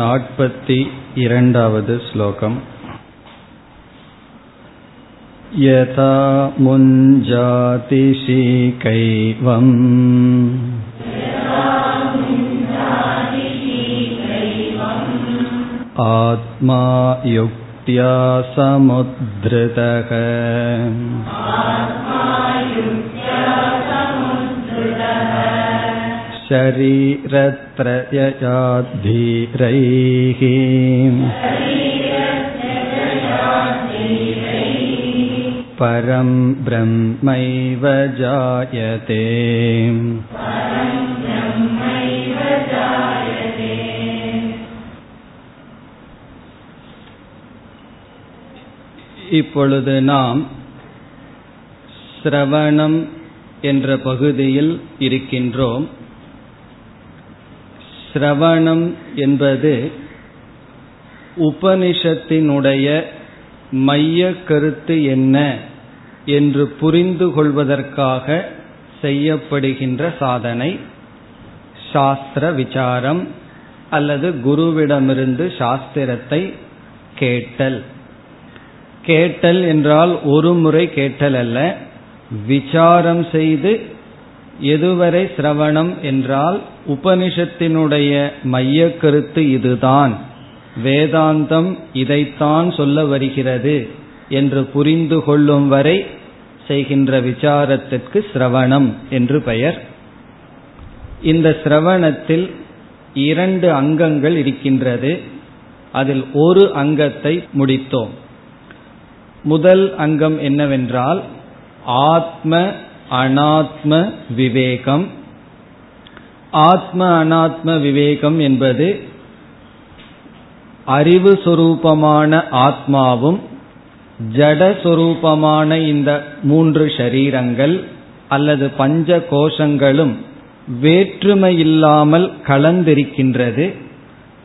नाट्पति इरण्डावद् श्लोकम् यथा मुञ्जाति शीकैवम् आत्मा युक्त्या समुद्धृतः शरीरत्रययाद्धीरैः परं ब्रह्मैव जायते இப்பொழுது நாம் சிரவணம் என்ற பகுதியில் இருக்கின்றோம் சிரவணம் என்பது உபனிஷத்தினுடைய மைய கருத்து என்ன என்று புரிந்து கொள்வதற்காக செய்யப்படுகின்ற சாதனை. சாஸ்திர விசாரம் அல்லது குருவிடமிருந்து சாஸ்திரத்தை கேட்டல். கேட்டல் என்றால் ஒரு முறை கேட்டல் அல்ல. விசாரம் செய்து எதுவரை சிரவணம் என்றால் உபனிஷத்தினுடைய மைய கருத்து இதுதான். வேதாந்தம் இதைத்தான் சொல்ல வருகிறது என்று புரிந்து கொள்ளும் வரை செய்கின்ற விசாரத்திற்கு சிரவணம் என்று பெயர். இந்த சிரவணத்தில் இரண்டு அங்கங்கள் இருக்கின்றது. அதில் ஒரு அங்கத்தை முடித்தோம். முதல் அங்கம் என்னவென்றால் ஆத்ம அனாத்ம விவேகம் ஆத்ம அனாத்ம விவேகம் என்பது அறிவு சுரூபமான ஆத்மாவும் ஜடஸ்வரூபமான இந்த மூன்று ஷரீரங்கள் அல்லது பஞ்ச கோஷங்களும் வேற்றுமையில்லாமல் கலந்திருக்கின்றது.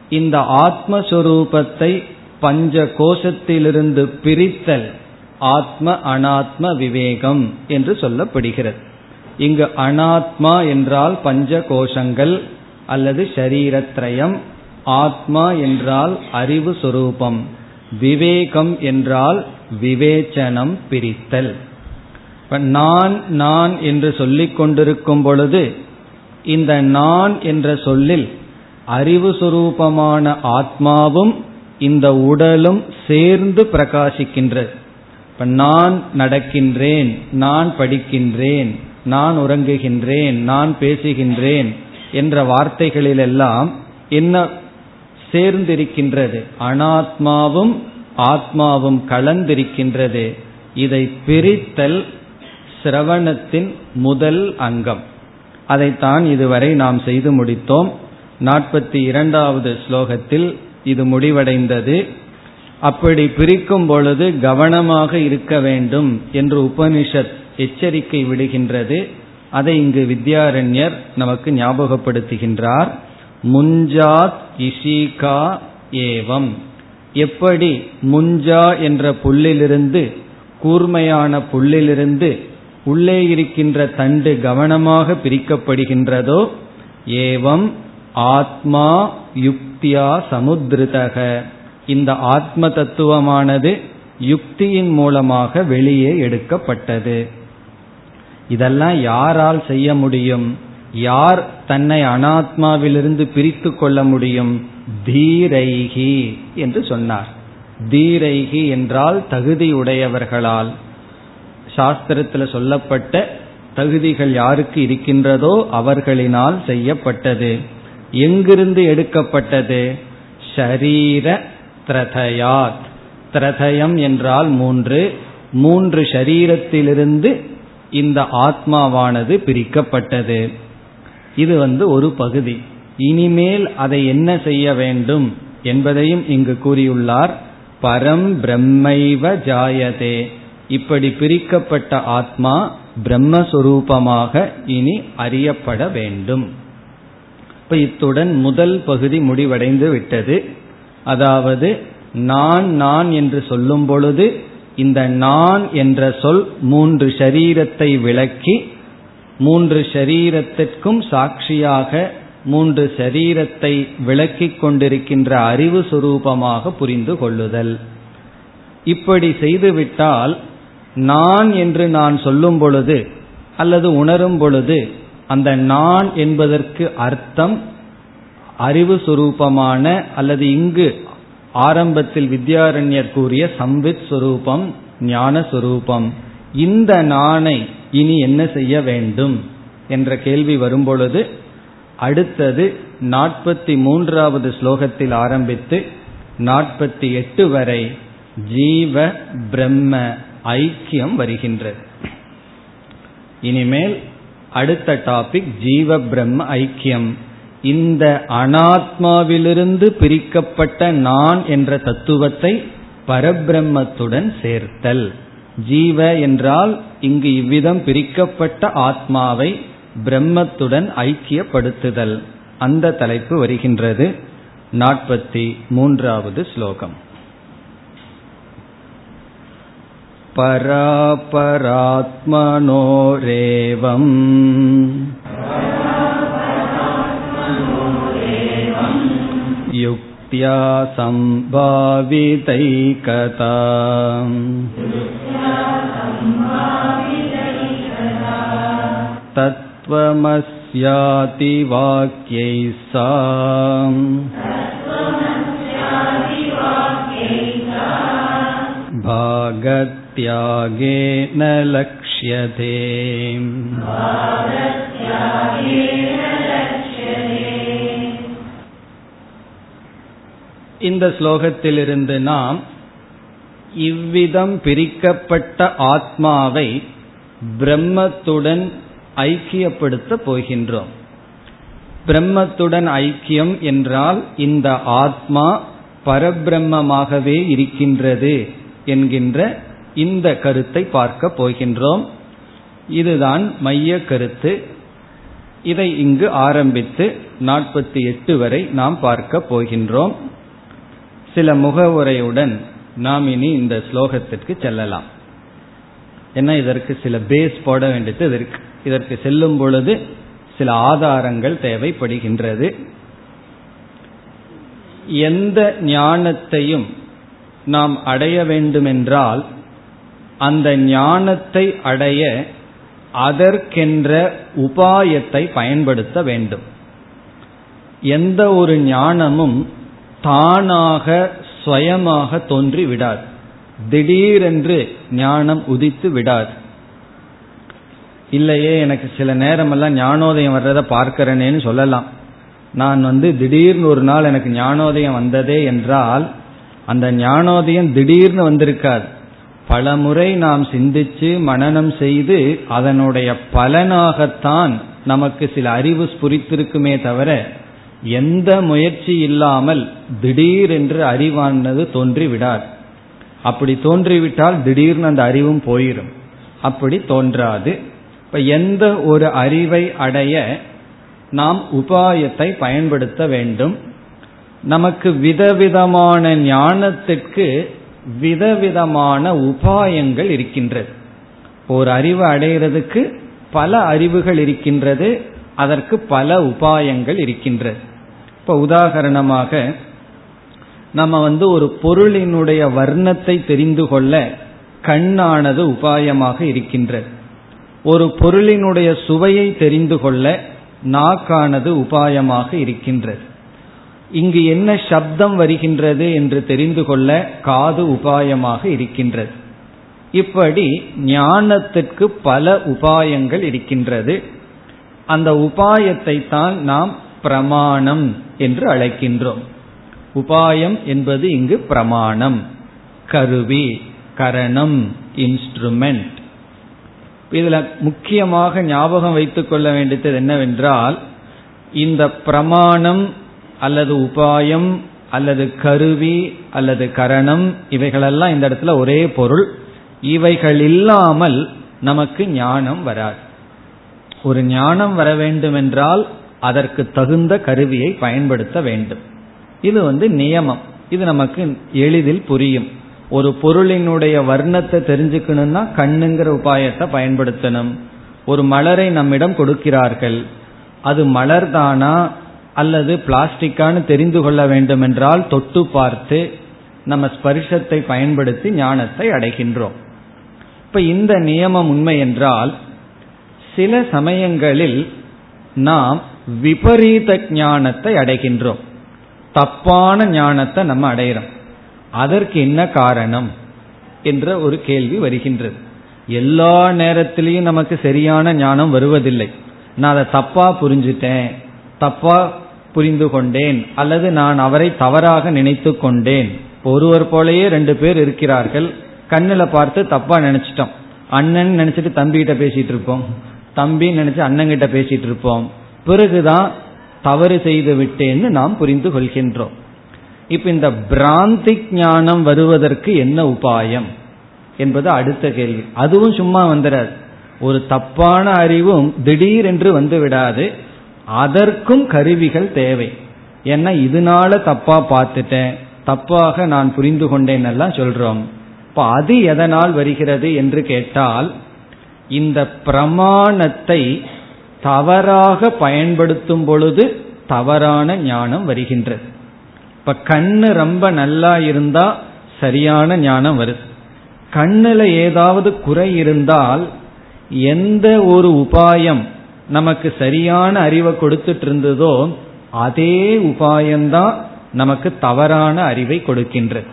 இந்த ஆத்மஸ்வரூபத்தை பஞ்ச கோஷத்திலிருந்து பிரித்தல் ஆத்ம அனாத்ம விவேகம் என்று சொல்லப்படுகிறது. இங்கு அனாத்மா என்றால் பஞ்ச கோஷங்கள் அல்லது ஷரீரத்ரயம் ஆத்மா என்றால் அறிவு சுரூபம் விவேகம் என்றால் விவேச்சனம் பிரித்தல். நான் நான் என்று சொல்லிக் கொண்டிருக்கும் பொழுது இந்த நான் என்ற சொல்லில் அறிவு சுரூபமான ஆத்மாவும் இந்த உடலும் சேர்ந்து பிரகாசிக்கின்றது. இப்ப நான் நடக்கின்றேன் நான் படிக்கின்றேன் நான் உறங்குகின்றேன் நான் பேசுகின்றேன் என்ற வார்த்தைகளிலெல்லாம் என்ன சேர்ந்திருக்கின்றது? அனாத்மாவும் ஆத்மாவும் கலந்திருக்கின்றது. இதை பிரித்தல் சிரவணத்தின் முதல் அங்கம். அதைத்தான் இதுவரை நாம் செய்து முடித்தோம். நாற்பத்தி இரண்டாவது ஸ்லோகத்தில் இது முடிவடைந்தது. அப்படி பிரிக்கும் பொழுது கவனமாக இருக்க வேண்டும் என்று உபனிஷத் எச்சரிக்கை விடுகின்றது. அதை இங்கு வித்யாரண்யர் நமக்கு ஞாபகப்படுத்துகின்றார். முஞ்சாத் இஷிகா ஏவம். எப்படி முஞ்சா என்ற புல்லிலிருந்து கூர்மையான புல்லிலிருந்து உள்ளே இருக்கின்ற தண்டு கவனமாக பிரிக்கப்படுகின்றதோ ஏவம் ஆத்மா யுக்தியா சமுத்திருதக இந்த ஆத்ம தத்துவமானது யுக்தியின் மூலமாக வெளியே எடுக்கப்பட்டது. இதெல்லாம் யாரால் செய்ய முடியும்? யார் தன்னை அனாத்மாவிலிருந்து பிரித்து கொள்ள முடியும்? தீரைகி என்று சொன்னார். தீரைகி என்றால் தகுதியுடையவர்களால் சாஸ்திரத்தில் சொல்லப்பட்ட தகுதிகள் யாருக்கு இருக்கின்றதோ அவர்களினால் செய்யப்பட்டது. எங்கிருந்து எடுக்கப்பட்டது? ஷரீர திரதயாத். திரதயம் என்றால் மூன்று. மூன்று ஷரீரத்திலிருந்து இந்த ஆத்மாவானது பிரிக்கப்பட்டது. இது வந்து ஒரு பகுதி. இனிமேல் அதை என்ன செய்ய வேண்டும் என்பதையும் இங்கு கூறியுள்ளார். பரம் பிரம்மைவ ஜாயதே. இப்படி பிரிக்கப்பட்ட ஆத்மா பிரம்மஸ்வரூபமாக இனி அறியப்பட வேண்டும். இப்ப இத்துடன் முதல் பகுதி முடிவடைந்து விட்டது. அதாவது நான் நான் என்று சொல்லும் பொழுது இந்த நான் என்ற சொல் மூன்று ஷரீரத்தை விளக்கி மூன்று ஷரீரத்திற்கும் சாட்சியாக மூன்று சரீரத்தை விளக்கிக் கொண்டிருக்கின்ற அறிவு சுரூபமாக புரிந்து கொள்ளுதல். இப்படி செய்துவிட்டால் நான் என்று நான் சொல்லும் பொழுது அல்லது உணரும் பொழுது அந்த நான் என்பதற்கு அர்த்தம் அறிவு சுரூபமான அல்லது இங்கு ஆரம்பத்தில் வித்யாரண்யர் கூறிய சம்வித் சுரூபம் ஞான சுரூபம். இந்த நானை இனி என்ன செய்ய வேண்டும் என்ற கேள்வி வரும்பொழுது அடுத்தது நாற்பத்தி மூன்றாவது ஸ்லோகத்தில் ஆரம்பித்து நாற்பத்தி எட்டு வரை ஜீவ பிரம்ம ஐக்கியம் வருகின்றது. இனிமேல் அடுத்த டாபிக் ஜீவ பிரம்ம ஐக்கியம். இந்த அனாத்மாவிலிருந்து பிரிக்கப்பட்ட நான் என்ற தத்துவத்தை பரபிரம்மத்துடன் சேர்த்தல் ஜீவ என்றால் இங்கு இவ்விதம் பிரிக்கப்பட்ட ஆத்மாவை பிரம்மத்துடன் ஐக்கியப்படுத்துதல் அந்த தலைப்பு வருகின்றது நாற்பத்தி மூன்றாவது ஸ்லோகம் परापरात्मनोरेवम् युक्त्या सम्भावितैकता तत्त्वमस्याति वाक्यैः सा भागत्यागेन लक्ष्यते இந்த ஸ்லோகத்திலிருந்து நாம் இவ்விதம் பிரிக்கப்பட்ட ஆத்மாவை பிரம்மத்துடன் ஐக்கியப்படுத்த போகின்றோம். பிரம்மத்துடன் ஐக்கியம் என்றால் இந்த ஆத்மா பரபிரம்மமாகவே இருக்கின்றது என்கின்ற இந்த கருத்தை பார்க்க போகின்றோம். இதுதான் மைய கருத்து. இதை இங்கு ஆரம்பித்து நாற்பத்தி எட்டு வரை நாம் பார்க்க போகின்றோம். சில முகவுரையுடன் நாம் இனி இந்த ஸ்லோகத்திற்கு செல்லலாம். ஏன்னா இதற்கு? சில பேஸ் போட வேண்டியது இருக்கு. இதற்கு செல்லும் பொழுது சில ஆதாரங்கள் தேவைப்படுகின்றது. எந்த ஞானத்தையும் நாம் அடைய வேண்டுமென்றால் அந்த ஞானத்தை அடைய அதற்கென்ற உபாயத்தை பயன்படுத்த வேண்டும். எந்த ஒரு ஞானமும் தானாக சுயமாக தோன்றி விடாது திடீரென்று ஞானம் உதித்து விடாது இல்லையே எனக்கு சில நேரமெல்லாம் ஞானோதயம் வர்றதை பார்க்கிறேனேன்னு சொல்லலாம். நான் வந்து திடீர்னு ஒரு நாள் எனக்கு ஞானோதயம் வந்ததே என்றால் அந்த ஞானோதயம் திடீர்னு வந்திருக்காது. பல முறை நாம் சிந்திச்சு மனநம் செய்து அதனுடைய பலனாகத்தான் நமக்கு சில அறிவு ஸ்புரித்திருக்குமே தவிர எந்த முயற்சி இல்லாமல் திடீரென்று அறிவானது தோன்றிவிடார். அப்படி தோன்றிவிட்டால் திடீர்னு அந்த அறிவும் போயிடும் அப்படி தோன்றாது. இப்ப எந்த ஒரு அறிவை அடைய நாம் உபாயத்தை பயன்படுத்த வேண்டும். நமக்கு விதவிதமான ஞானத்திற்கு விதவிதமான உபாயங்கள் இருக்கின்றது. ஒரு அறிவு அடைகிறதுக்கு பல அறிவுகள் இருக்கின்றது. அதற்கு பல உபாயங்கள் இருக்கின்றது. இப்ப உதாகரணமாக நம்ம வந்து ஒரு பொருளினுடைய வர்ணத்தை தெரிந்து கொள்ள கண்ணானது உபாயமாக இருக்கின்றது. ஒரு பொருளினுடைய சுவையை தெரிந்து கொள்ள நாக்கானது உபாயமாக இருக்கின்றது. இங்கு என்ன சப்தம் வருகின்றது என்று தெரிந்து கொள்ள காது உபாயமாக இருக்கின்றது. இப்படி ஞானத்திற்கு பல உபாயங்கள் இருக்கின்றது. அந்த உபாயத்தை தான் நாம் பிரமாணம் என்று அழைக்கின்றோம். உபாயம் என்பது இங்கு பிரமாணம். கருவி கரணம் இன்ஸ்ட்ருமெண்ட் இதுல முக்கியமாக ஞாபகம் வைத்துக் கொள்ள வேண்டியது என்னவென்றால் இந்த பிரமாணம் அல்லது உபாயம் அல்லது கருவி அல்லது கரணம் இவைகளெல்லாம் இந்த இடத்துல ஒரே பொருள். இவைகள் இல்லாமல் நமக்கு ஞானம் வராது. ஒரு ஞானம் வர வேண்டுமென்றால் அதற்கு தகுந்த கருவியை பயன்படுத்த வேண்டும். இது வந்து நியமம். இது நமக்கு எளிதில் புரியும். ஒரு பொருளினுடைய வர்ணத்தை தெரிஞ்சுக்கணும்னா கண்ணுங்கிற உபாயத்தை பயன்படுத்தணும். ஒரு மலரை நம்மிடம் கொடுக்கிறார்கள். அது மலர்தானா அல்லது பிளாஸ்டிக்கான்னு தெரிந்து கொள்ள வேண்டும் என்றால் தொட்டு பார்த்து நம்ம ஸ்பர்ஷத்தை பயன்படுத்தி ஞானத்தை அடைகின்றோம். இப்ப இந்த நியமம் உண்மை என்றால் சில சமயங்களில் நாம் விபரீத ஞானத்தை அடைகின்றோம். தப்பான ஞானத்தை நம்ம அடைகிறோம் அதற்கு என்ன காரணம்? என்ற ஒரு கேள்வி வருகின்றது. எல்லா நேரத்திலையும் நமக்கு சரியான ஞானம் வருவதில்லை. நான் அதை தப்பா புரிஞ்சுட்டேன் தப்பா புரிந்து கொண்டேன் அல்லது நான் அவரை தவறாக நினைத்து கொண்டேன். ஒருவர் போலயே ரெண்டு பேர் இருக்கிறார்கள். கண்ணில் பார்த்து தப்பா நினைச்சிட்டோம். அண்ணன் நினைச்சிட்டு தம்பிகிட்ட பேசிட்டு இருப்போம். தம்பி நினைச்சு அண்ணங்கிட்ட பேசிட்டு இருப்போம். பிறகுதான் தவறு செய்து விட்டேன்னு நாம் புரிந்து கொள்கின்றோம். இப்ப இந்த பிராந்தி ஞானம் வருவதற்கு என்ன உபாயம்? என்பது அடுத்த கேள்வி. அதுவும் சும்மா வந்துடாது ஒரு தப்பான அறிவும் திடீரென்று வந்து விடாது. அதற்கும் கருவிகள் தேவை. ஏன்னா இதனால தப்பா பார்த்துட்டேன். தப்பாக நான் புரிந்து கொண்டேன் எல்லாம் சொல்றோம். இப்ப அது எதனால் வருகிறது என்று கேட்டால் இந்த பிரமாணத்தை தவறாக பயன்படுத்தும் பொழுது தவறான ஞானம் வருகின்றது. இப்ப கண்ணு ரொம்ப நல்லா இருந்தா சரியான ஞானம் வருது. கண்ணுல ஏதாவது குறை இருந்தால் எந்த ஒரு உபாயம் நமக்கு சரியான அறிவை கொடுத்துட்டு இருந்ததோ அதே உபாயம்தான் நமக்கு தவறான அறிவை கொடுக்கின்றது.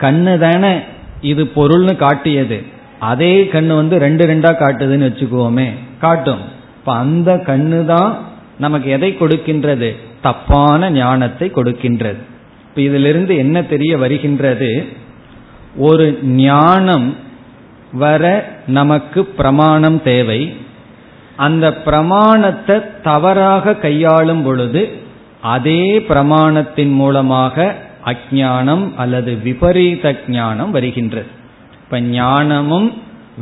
கண்ணு தானே இது பொருள்னு காட்டியது. அதே கண்ணு வந்து ரெண்டு ரெண்டா காட்டுதுன்னு வச்சுக்குவோமே காட்டும். இப்ப அந்த கண்ணு தான் நமக்கு எதை கொடுக்கின்றது? தப்பான ஞானத்தை கொடுக்கின்றது. இப்ப இதிலிருந்து என்ன தெரிய வருகின்றது? ஒரு ஞானம் வர நமக்கு பிரமாணம் தேவை. அந்த பிரமாணத்தை தவறாக கையாளும் பொழுது அதே பிரமாணத்தின் மூலமாக அஜானம் அல்லது விபரீத ஞானம் வருகின்றது. இப்ப ஞானமும்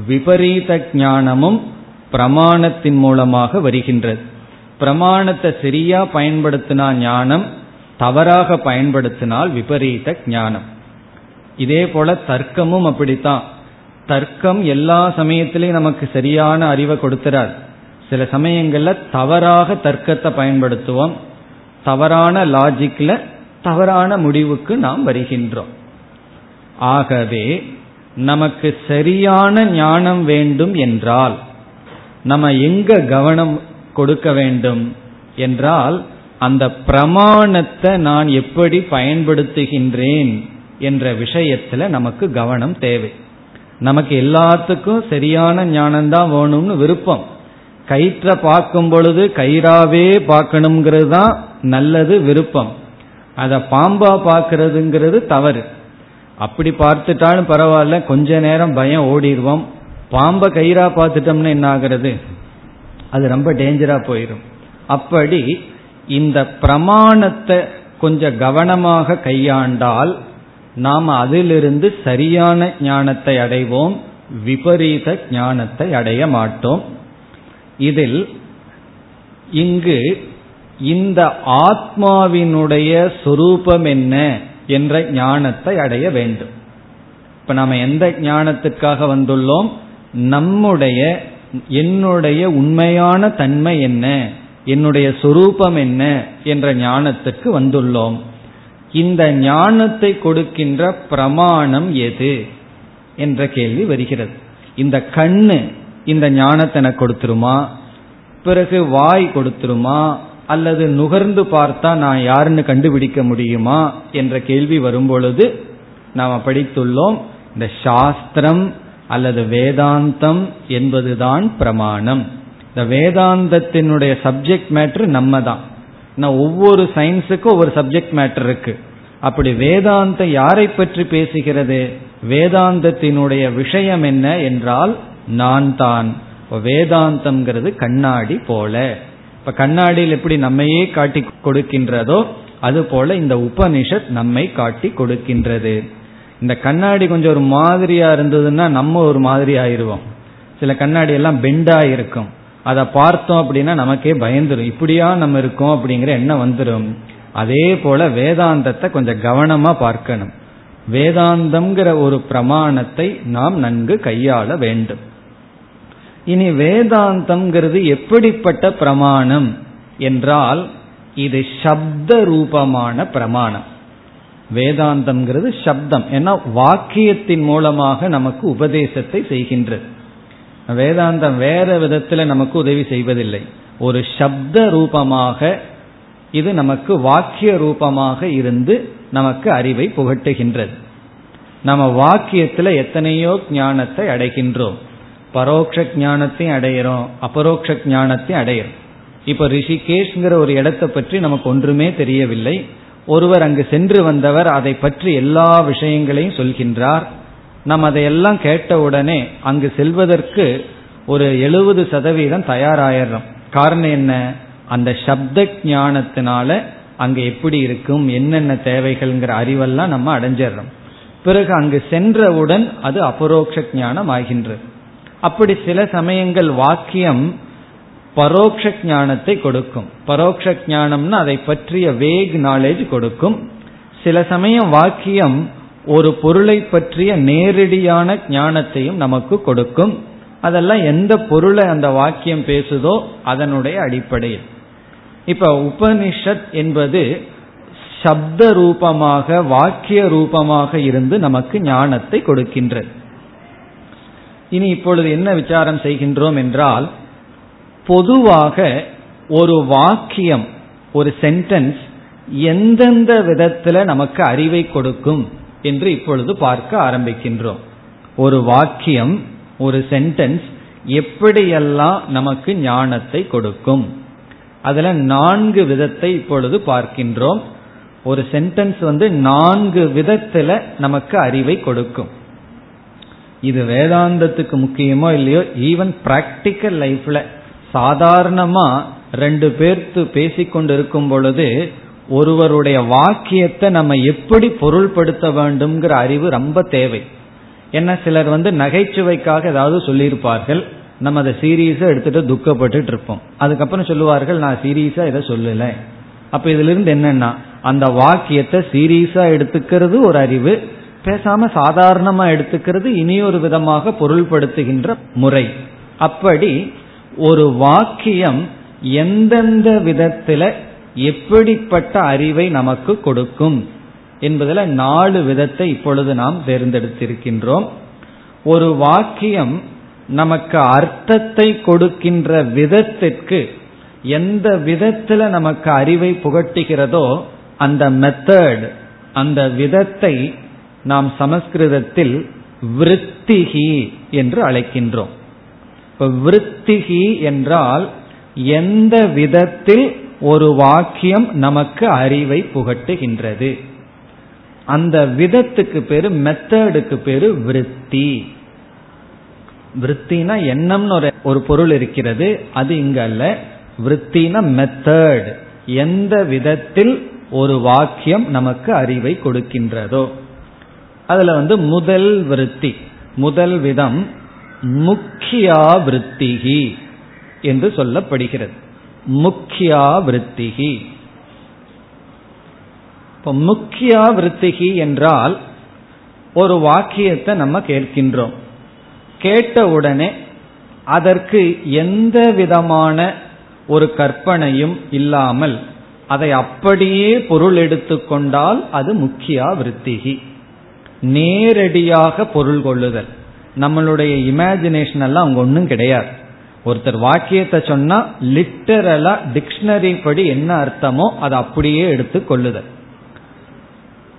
விபரீத ஞானமும் பிரமாணத்தின் மூலமாக வருகின்றது. பிரமாணத்தை சரியா பயன்படுத்தினா ஞானம் தவறாக பயன்படுத்தினால் விபரீத ஞானம். இதே போல தர்க்கமும் அப்படித்தான். தர்க்கம் எல்லா சமயத்திலையும் நமக்கு சரியான அறிவை கொடுத்துறார். சில சமயங்கள்ல தவறாக தர்க்கத்தை பயன்படுத்துவோம். தவறான லாஜிக்ல தவறான முடிவுக்கு நாம் வருகின்றோம். ஆகவே நமக்கு சரியான ஞானம் வேண்டும் என்றால் நம்ம எங்க கவனம் கொடுக்க வேண்டும் என்றால் அந்த பிரமாணத்தை நான் எப்படி பயன்படுத்துகின்றேன் என்ற விஷயத்துல நமக்கு கவனம் தேவை. நமக்கு எல்லாத்துக்கும் சரியான ஞானம்தான் வேணும்னு விருப்பம். கயிற்றை பார்க்கும் பொழுது கயிறாவே பார்க்கணுங்கிறது தான் நல்லது விருப்பம். அதை பாம்பா பார்க்கறதுங்கிறது தவறு. அப்படி பார்த்துட்டாலும் பரவாயில்ல கொஞ்ச நேரம் பயம் ஓடிடுவோம். பாம்பை கயிறா பார்த்துட்டோம்னா என்ன ஆகிறது? அது ரொம்ப டேஞ்சரா போயிடும் அப்படி இந்த பிரமாணத்தை கொஞ்சம் கவனமாக கையாண்டால் நாம் அதிலிருந்து சரியான ஞானத்தை அடைவோம் விபரீத ஞானத்தை அடைய மாட்டோம். இதில் இங்கு இந்த ஆத்மாவினுடைய சொரூபம் என்ன என்ற ஞானத்தை அடைய வேண்டும். இப்ப நாம எந்த ஞானத்துக்காக வந்துள்ளோம்? நம்முடைய என்னுடைய உண்மையான தன்மை என்ன? என்னுடைய சொரூபம் என்ன? என்ற ஞானத்துக்கு வந்துள்ளோம். இந்த ஞானத்தை கொடுக்கின்ற பிரமாணம் எது? என்ற கேள்வி வருகிறது. இந்த கண்ணு இந்த ஞானத்தை எனக்கு கொடுத்துருமா? பிறகு வாய் கொடுத்துருமா? அல்லது நுகர்ந்து பார்த்தா நான் யாருன்னு கண்டுபிடிக்க முடியுமா? என்ற கேள்வி வரும்பொழுது நாம் படித்துள்ளோம் இந்த சாஸ்திரம் அல்லது வேதாந்தம் என்பதுதான் பிரமாணம். இந்த வேதாந்தத்தினுடைய சப்ஜெக்ட் மேட்ரு நம்ம தான் நான் ஒவ்வொரு சயின்ஸுக்கும் ஒவ்வொரு சப்ஜெக்ட் மேட்டர் இருக்கு. அப்படி வேதாந்தம் யாரை பற்றி பேசுகிறது? வேதாந்தத்தினுடைய விஷயம் என்ன என்றால் நான் தான் வேதாந்தம்ங்கிறது கண்ணாடி போல. இப்ப கண்ணாடியில் எப்படி நம்மையே காட்டி கொடுக்கின்றதோ அதுபோல இந்த உபனிஷத் நம்மை காட்டி கொடுக்கின்றது. இந்த கண்ணாடி கொஞ்சம் ஒரு மாதிரியா இருந்ததுன்னா நம்ம ஒரு மாதிரி ஆயிருவோம். சில கண்ணாடி எல்லாம் பெண்டா இருக்கும். அதை பார்த்தோம் அப்படின்னா நமக்கே பயந்துரும். இப்படியா நம்ம இருக்கோம் அப்படிங்கிற எண்ணம் வந்துடும் அதே போல வேதாந்தத்தை கொஞ்சம் கவனமா பார்க்கணும். வேதாந்தம்ங்கிற ஒரு பிரமாணத்தை நாம் நன்கு கையாள வேண்டும். இனி வேதாந்தம்ங்கிறது எப்படிப்பட்ட பிரமாணம் என்றால் இது சப்த ரூபமான பிரமாணம். வேதாந்தம்ங்கிறது சப்தம். ஏன்னா வாக்கியத்தின் மூலமாக நமக்கு உபதேசத்தை செய்கின்றது வேதாந்தம் வேற விதத்தில் நமக்கு உதவி செய்வதில்லை. ஒரு சப்த ரூபமாக இது நமக்கு வாக்கிய ரூபமாக இருந்து நமக்கு அறிவை புகட்டுகின்றது. நம்ம வாக்கியத்தில் எத்தனையோ ஞானத்தை அடைகின்றோம். பரோட்ச ஞானத்தையும் அடையிறோம் அபரோக்ஷ ஞானத்தையும் அடையிறோம். இப்போ ரிஷிகேஷ்ங்கிற ஒரு இடத்தை பற்றி நமக்கு ஒன்றுமே தெரியவில்லை. ஒருவர் அங்கு சென்று வந்தவர் அதை பற்றி எல்லா விஷயங்களையும் சொல்கின்றார். நாம் அதையெல்லாம் கேட்டவுடனே அங்கு செல்வதற்கு ஒரு எழுபது சதவீதம் தயாராயிடுறோம் காரணம் என்ன? அந்த சப்த ஞானத்தினால அங்கு எப்படி இருக்கும் என்னென்ன தேவைகள்ங்கிற அறிவெல்லாம் நம்ம அடைஞ்சிடறோம் பிறகு அங்கு சென்றவுடன் அது அபரோக்ஷ ஞானம் ஆகின்றது. அப்படி சில சமயங்கள் வாக்கியம் பரோக்ஷ ஞானத்தை கொடுக்கும். பரோக்ஷ ஞானம்னா அதை பற்றிய வேக் நாலேஜ் கொடுக்கும். சில சமயம் வாக்கியம் ஒரு பொருளை பற்றிய நேரடியான ஞானத்தையும் நமக்கு கொடுக்கும். அதெல்லாம் எந்த பொருளை அந்த வாக்கியம் பேசுதோ அதனுடைய அடிப்படையில். இப்ப உபனிஷத் என்பது சப்த ரூபமாக வாக்கிய ரூபமாக இருந்து நமக்கு ஞானத்தை கொடுக்கின்றது. இனி இப்பொழுது என்ன விசாரம் செய்கின்றோம் என்றால் பொதுவாக ஒரு வாக்கியம் ஒரு சென்டென்ஸ் எந்தெந்த விதத்தில் நமக்கு அறிவை கொடுக்கும் என்று இப்பொழுது பார்க்க ஆரம்பிக்கின்றோம். ஒரு வாக்கியம் ஒரு சென்டென்ஸ் எப்படியெல்லாம் நமக்கு ஞானத்தை கொடுக்கும்? அதுல நான்கு விதத்தை இப்பொழுது பார்க்கின்றோம். ஒரு சென்டென்ஸ் வந்து நான்கு விதத்துல நமக்கு அறிவை கொடுக்கும். இது வேதாந்தத்துக்கு முக்கியமோ இல்லையோ ஈவன் பிராக்டிக்கல் லைஃப்ல சாதாரணமா ரெண்டு பேர்த்து பேசிக்கொண்டு இருக்கும் பொழுது ஒருவருடைய வாக்கியத்தை நம்ம எப்படி பொருள்படுத்த வேண்டும்ங்கிற அறிவு ரொம்ப தேவை. என்ன சிலர் வந்து நகைச்சுவைக்காக ஏதாவது சொல்லியிருப்பார்கள். நம்ம அதை சீரியஸா எடுத்துட்டு துக்கப்பட்டு இருப்போம். அதுக்கப்புறம் சொல்லுவார்கள் நான் சீரியஸா இதை சொல்லல. அப்ப இதுல இருந்து என்னன்னா அந்த வாக்கியத்தை சீரியஸா எடுத்துக்கிறது ஒரு அறிவு பேசாம சாதாரணமா எடுத்துக்கிறது இனியொரு விதமாக பொருள்படுத்துகின்ற முறை. அப்படி ஒரு வாக்கியம் எந்தெந்த விதத்துல எப்படிப்பட்ட அறிவை நமக்கு கொடுக்கும் என்பதில் நாலு விதத்தை இப்பொழுது நாம் தேர்ந்தெடுத்திருக்கின்றோம். ஒரு வாக்கியம் நமக்கு அர்த்தத்தை கொடுக்கின்ற விதத்திற்கு எந்த விதத்துல நமக்கு அறிவை புகட்டுகிறதோ அந்த மெத்தட் அந்த விதத்தை நாம் சமஸ்கிருதத்தில் விருத்திகி என்று அழைக்கின்றோம். இப்ப விருத்திகி என்றால் எந்த விதத்தில் ஒரு வாக்கியம் நமக்கு அறிவை புகட்டுகின்றது. அந்த விதத்துக்கு பேரு மெத்தடுக்கு பேரு விருத்தி. விருத்தினா எண்ணம்னு ஒரு ஒரு பொருள் இருக்கிறது அது இங்க அல்ல. விருத்தினா மெத்தட் எந்த விதத்தில் ஒரு வாக்கியம் நமக்கு அறிவை கொடுக்கின்றதோ. அதுல வந்து முதல் விருத்தி முதல் விதம் முக்கியா விருத்திகி என்று சொல்லப்படுகிறது. முக்கியா விருத்திகி இப்போ முக்கியா விருத்திகி என்றால் ஒரு வாக்கியத்தை நம்ம கேட்கின்றோம். கேட்ட உடனே அதற்கு எந்த விதமான ஒரு கற்பனையும் இல்லாமல் அதை அப்படியே பொருள் எடுத்துக்கொண்டால் அது முக்கியா விருத்திகி நேரடியாக பொருள் கொள்ளுதல். நம்மளுடைய இமேஜினேஷன் எல்லாம் அங்க ஒன்றும் கிடையாது. ஒருத்தர் வாக்கியத்தை சொன்னா லிட்டரலா டிக்ஷனரி படி என்ன அர்த்தமோ அதை அப்படியே எடுத்து கொள்ளுதல்.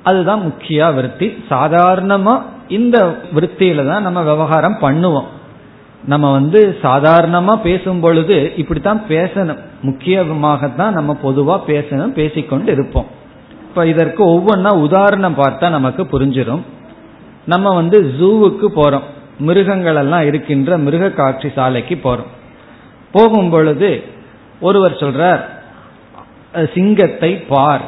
அதுதான் முக்கிய விருத்தி. சாதாரணமா இந்த விற்த்தியில தான் நம்ம விவகாரம் பண்ணுவோம். நம்ம வந்து சாதாரணமா பேசும் பொழுது இப்படித்தான் பேசணும். முக்கியமாகத்தான் நம்ம பொதுவா பேசணும் பேசிக்கொண்டு இருப்போம். இப்ப இதற்கு ஒவ்வொன்றா உதாரணம் பார்த்தா நமக்கு புரிஞ்சிடும் நம்ம வந்து ஜூவுக்கு போறோம். மிருகங்கள் எல்லாம் இருக்கின்ற மிருக காட்சி சாலைக்கு போறோம். போகும் பொழுது ஒருவர் சொல்றார் சிங்கத்தை பார்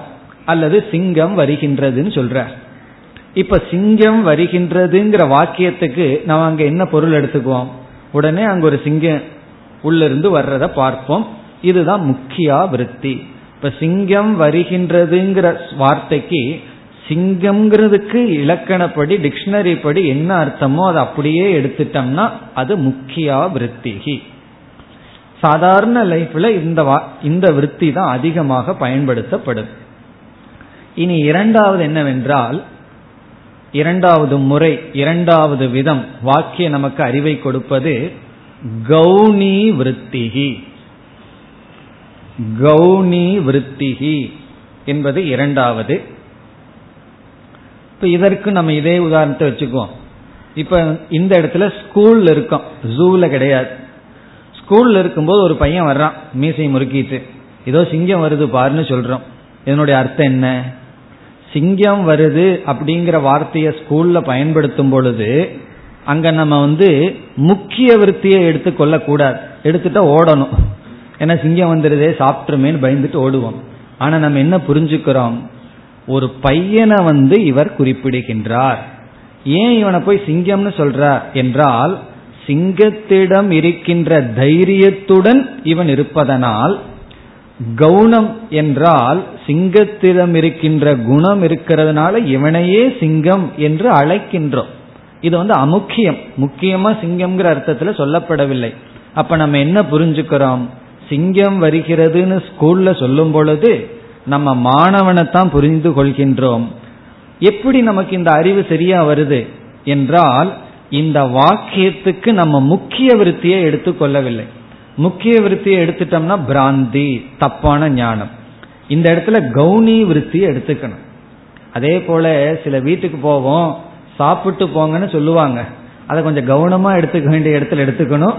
அல்லது சிங்கம் வருகின்றதுன்னு சொல்றார். இப்ப சிங்கம் வருகின்றதுங்கிற வாக்கியத்துக்கு நம்ம அங்க என்ன பொருள் எடுத்துக்குவோம்? உடனே அங்க ஒரு சிங்கம் உள்ளிருந்து வர்றத பார்ப்போம். இதுதான் முக்கியா விருத்தி. இப்ப சிங்கம் வருகின்றதுங்கிற வார்த்தைக்கு சிங்கம்ங்கிறதுக்கு இலக்கணப்படி டிக்ஷனரி படி என்ன அர்த்தமோ அதை அப்படியே எடுத்துட்டோம்னா அது முக்கியா விருத்திகி சாதாரண லைஃப்ல இந்த இந்த விற்பி தான் அதிகமாக பயன்படுத்தப்படும். இனி இரண்டாவது என்னவென்றால் இரண்டாவது முறை இரண்டாவது விதம் வாக்கிய நமக்கு அறிவை கொடுப்பது கௌனி விற்த்திகி கௌனி விற்த்திகி என்பது இரண்டாவது. இப்ப இதற்கு நம்ம இதே உதாரணத்தை வச்சுக்குவோம். இப்ப இந்த இடத்துல ஸ்கூல்ல இருக்கோம். ஜூல கிடையாது. ஸ்கூல்ல இருக்கும்போது ஒரு பையன் வர்றான். மீசை முறுக்கிட்டு. ஏதோ சிங்கம் வருது பாருன்னு சொல்றோம். இதனுடைய அர்த்தம் என்ன? சிங்கம் வருது அப்படிங்கிற வார்த்தையை ஸ்கூல்ல பயன்படுத்தும் பொழுது அங்க நம்ம வந்து முக்கிய விற்த்தியை எடுத்துக்கொள்ள கூடாது எடுத்துட்டா ஓடணும். ஏன்னா சிங்கம் வந்துருதே சாப்பிட்டுருமேன்னு பயந்துட்டு ஓடுவோம். ஆனா நம்ம என்ன புரிஞ்சுக்கிறோம்? ஒரு பையனை வந்து இவர் குறிப்பிடுகின்றார். ஏன் இவனை போய் சிங்கம்னு சொல்றார்? என்றால் சிங்கத்திடம் இருக்கின்ற தைரியத்துடன் இவன் இருப்பதனால் கவுனம் என்றால் சிங்கத்திடம் இருக்கின்ற குணம் இருக்கிறதுனால இவனையே சிங்கம் என்று அழைக்கின்றோம். இது வந்து அமுக்கியம். முக்கியமா சிங்கம்ங்கிற அர்த்தத்துல சொல்லப்படவில்லை. அப்ப நம்ம என்ன புரிஞ்சுக்கிறோம்? சிங்கம் வருகிறதுன்னு ஸ்கூல்ல சொல்லும் பொழுது நம்ம மாணவனைத்தான் புரிந்து கொள்கின்றோம். எப்படி நமக்கு இந்த அறிவு சரியா வருது என்றால் இந்த வாக்கியத்துக்கு நம்ம முக்கிய விருத்தியை எடுத்துக்கொள்ளவில்லை முக்கிய விருத்தியை எடுத்துட்டோம்னா பிராந்தி தப்பான ஞானம். இந்த இடத்துல கவுனி விருத்தியை எடுத்துக்கணும். அதே போல சில வீட்டுக்கு போவோம் சாப்பிட்டு போங்கன்னு சொல்லுவாங்க. அதை கொஞ்சம் கவனமா எடுத்துக்க வேண்டிய இடத்துல எடுத்துக்கணும்.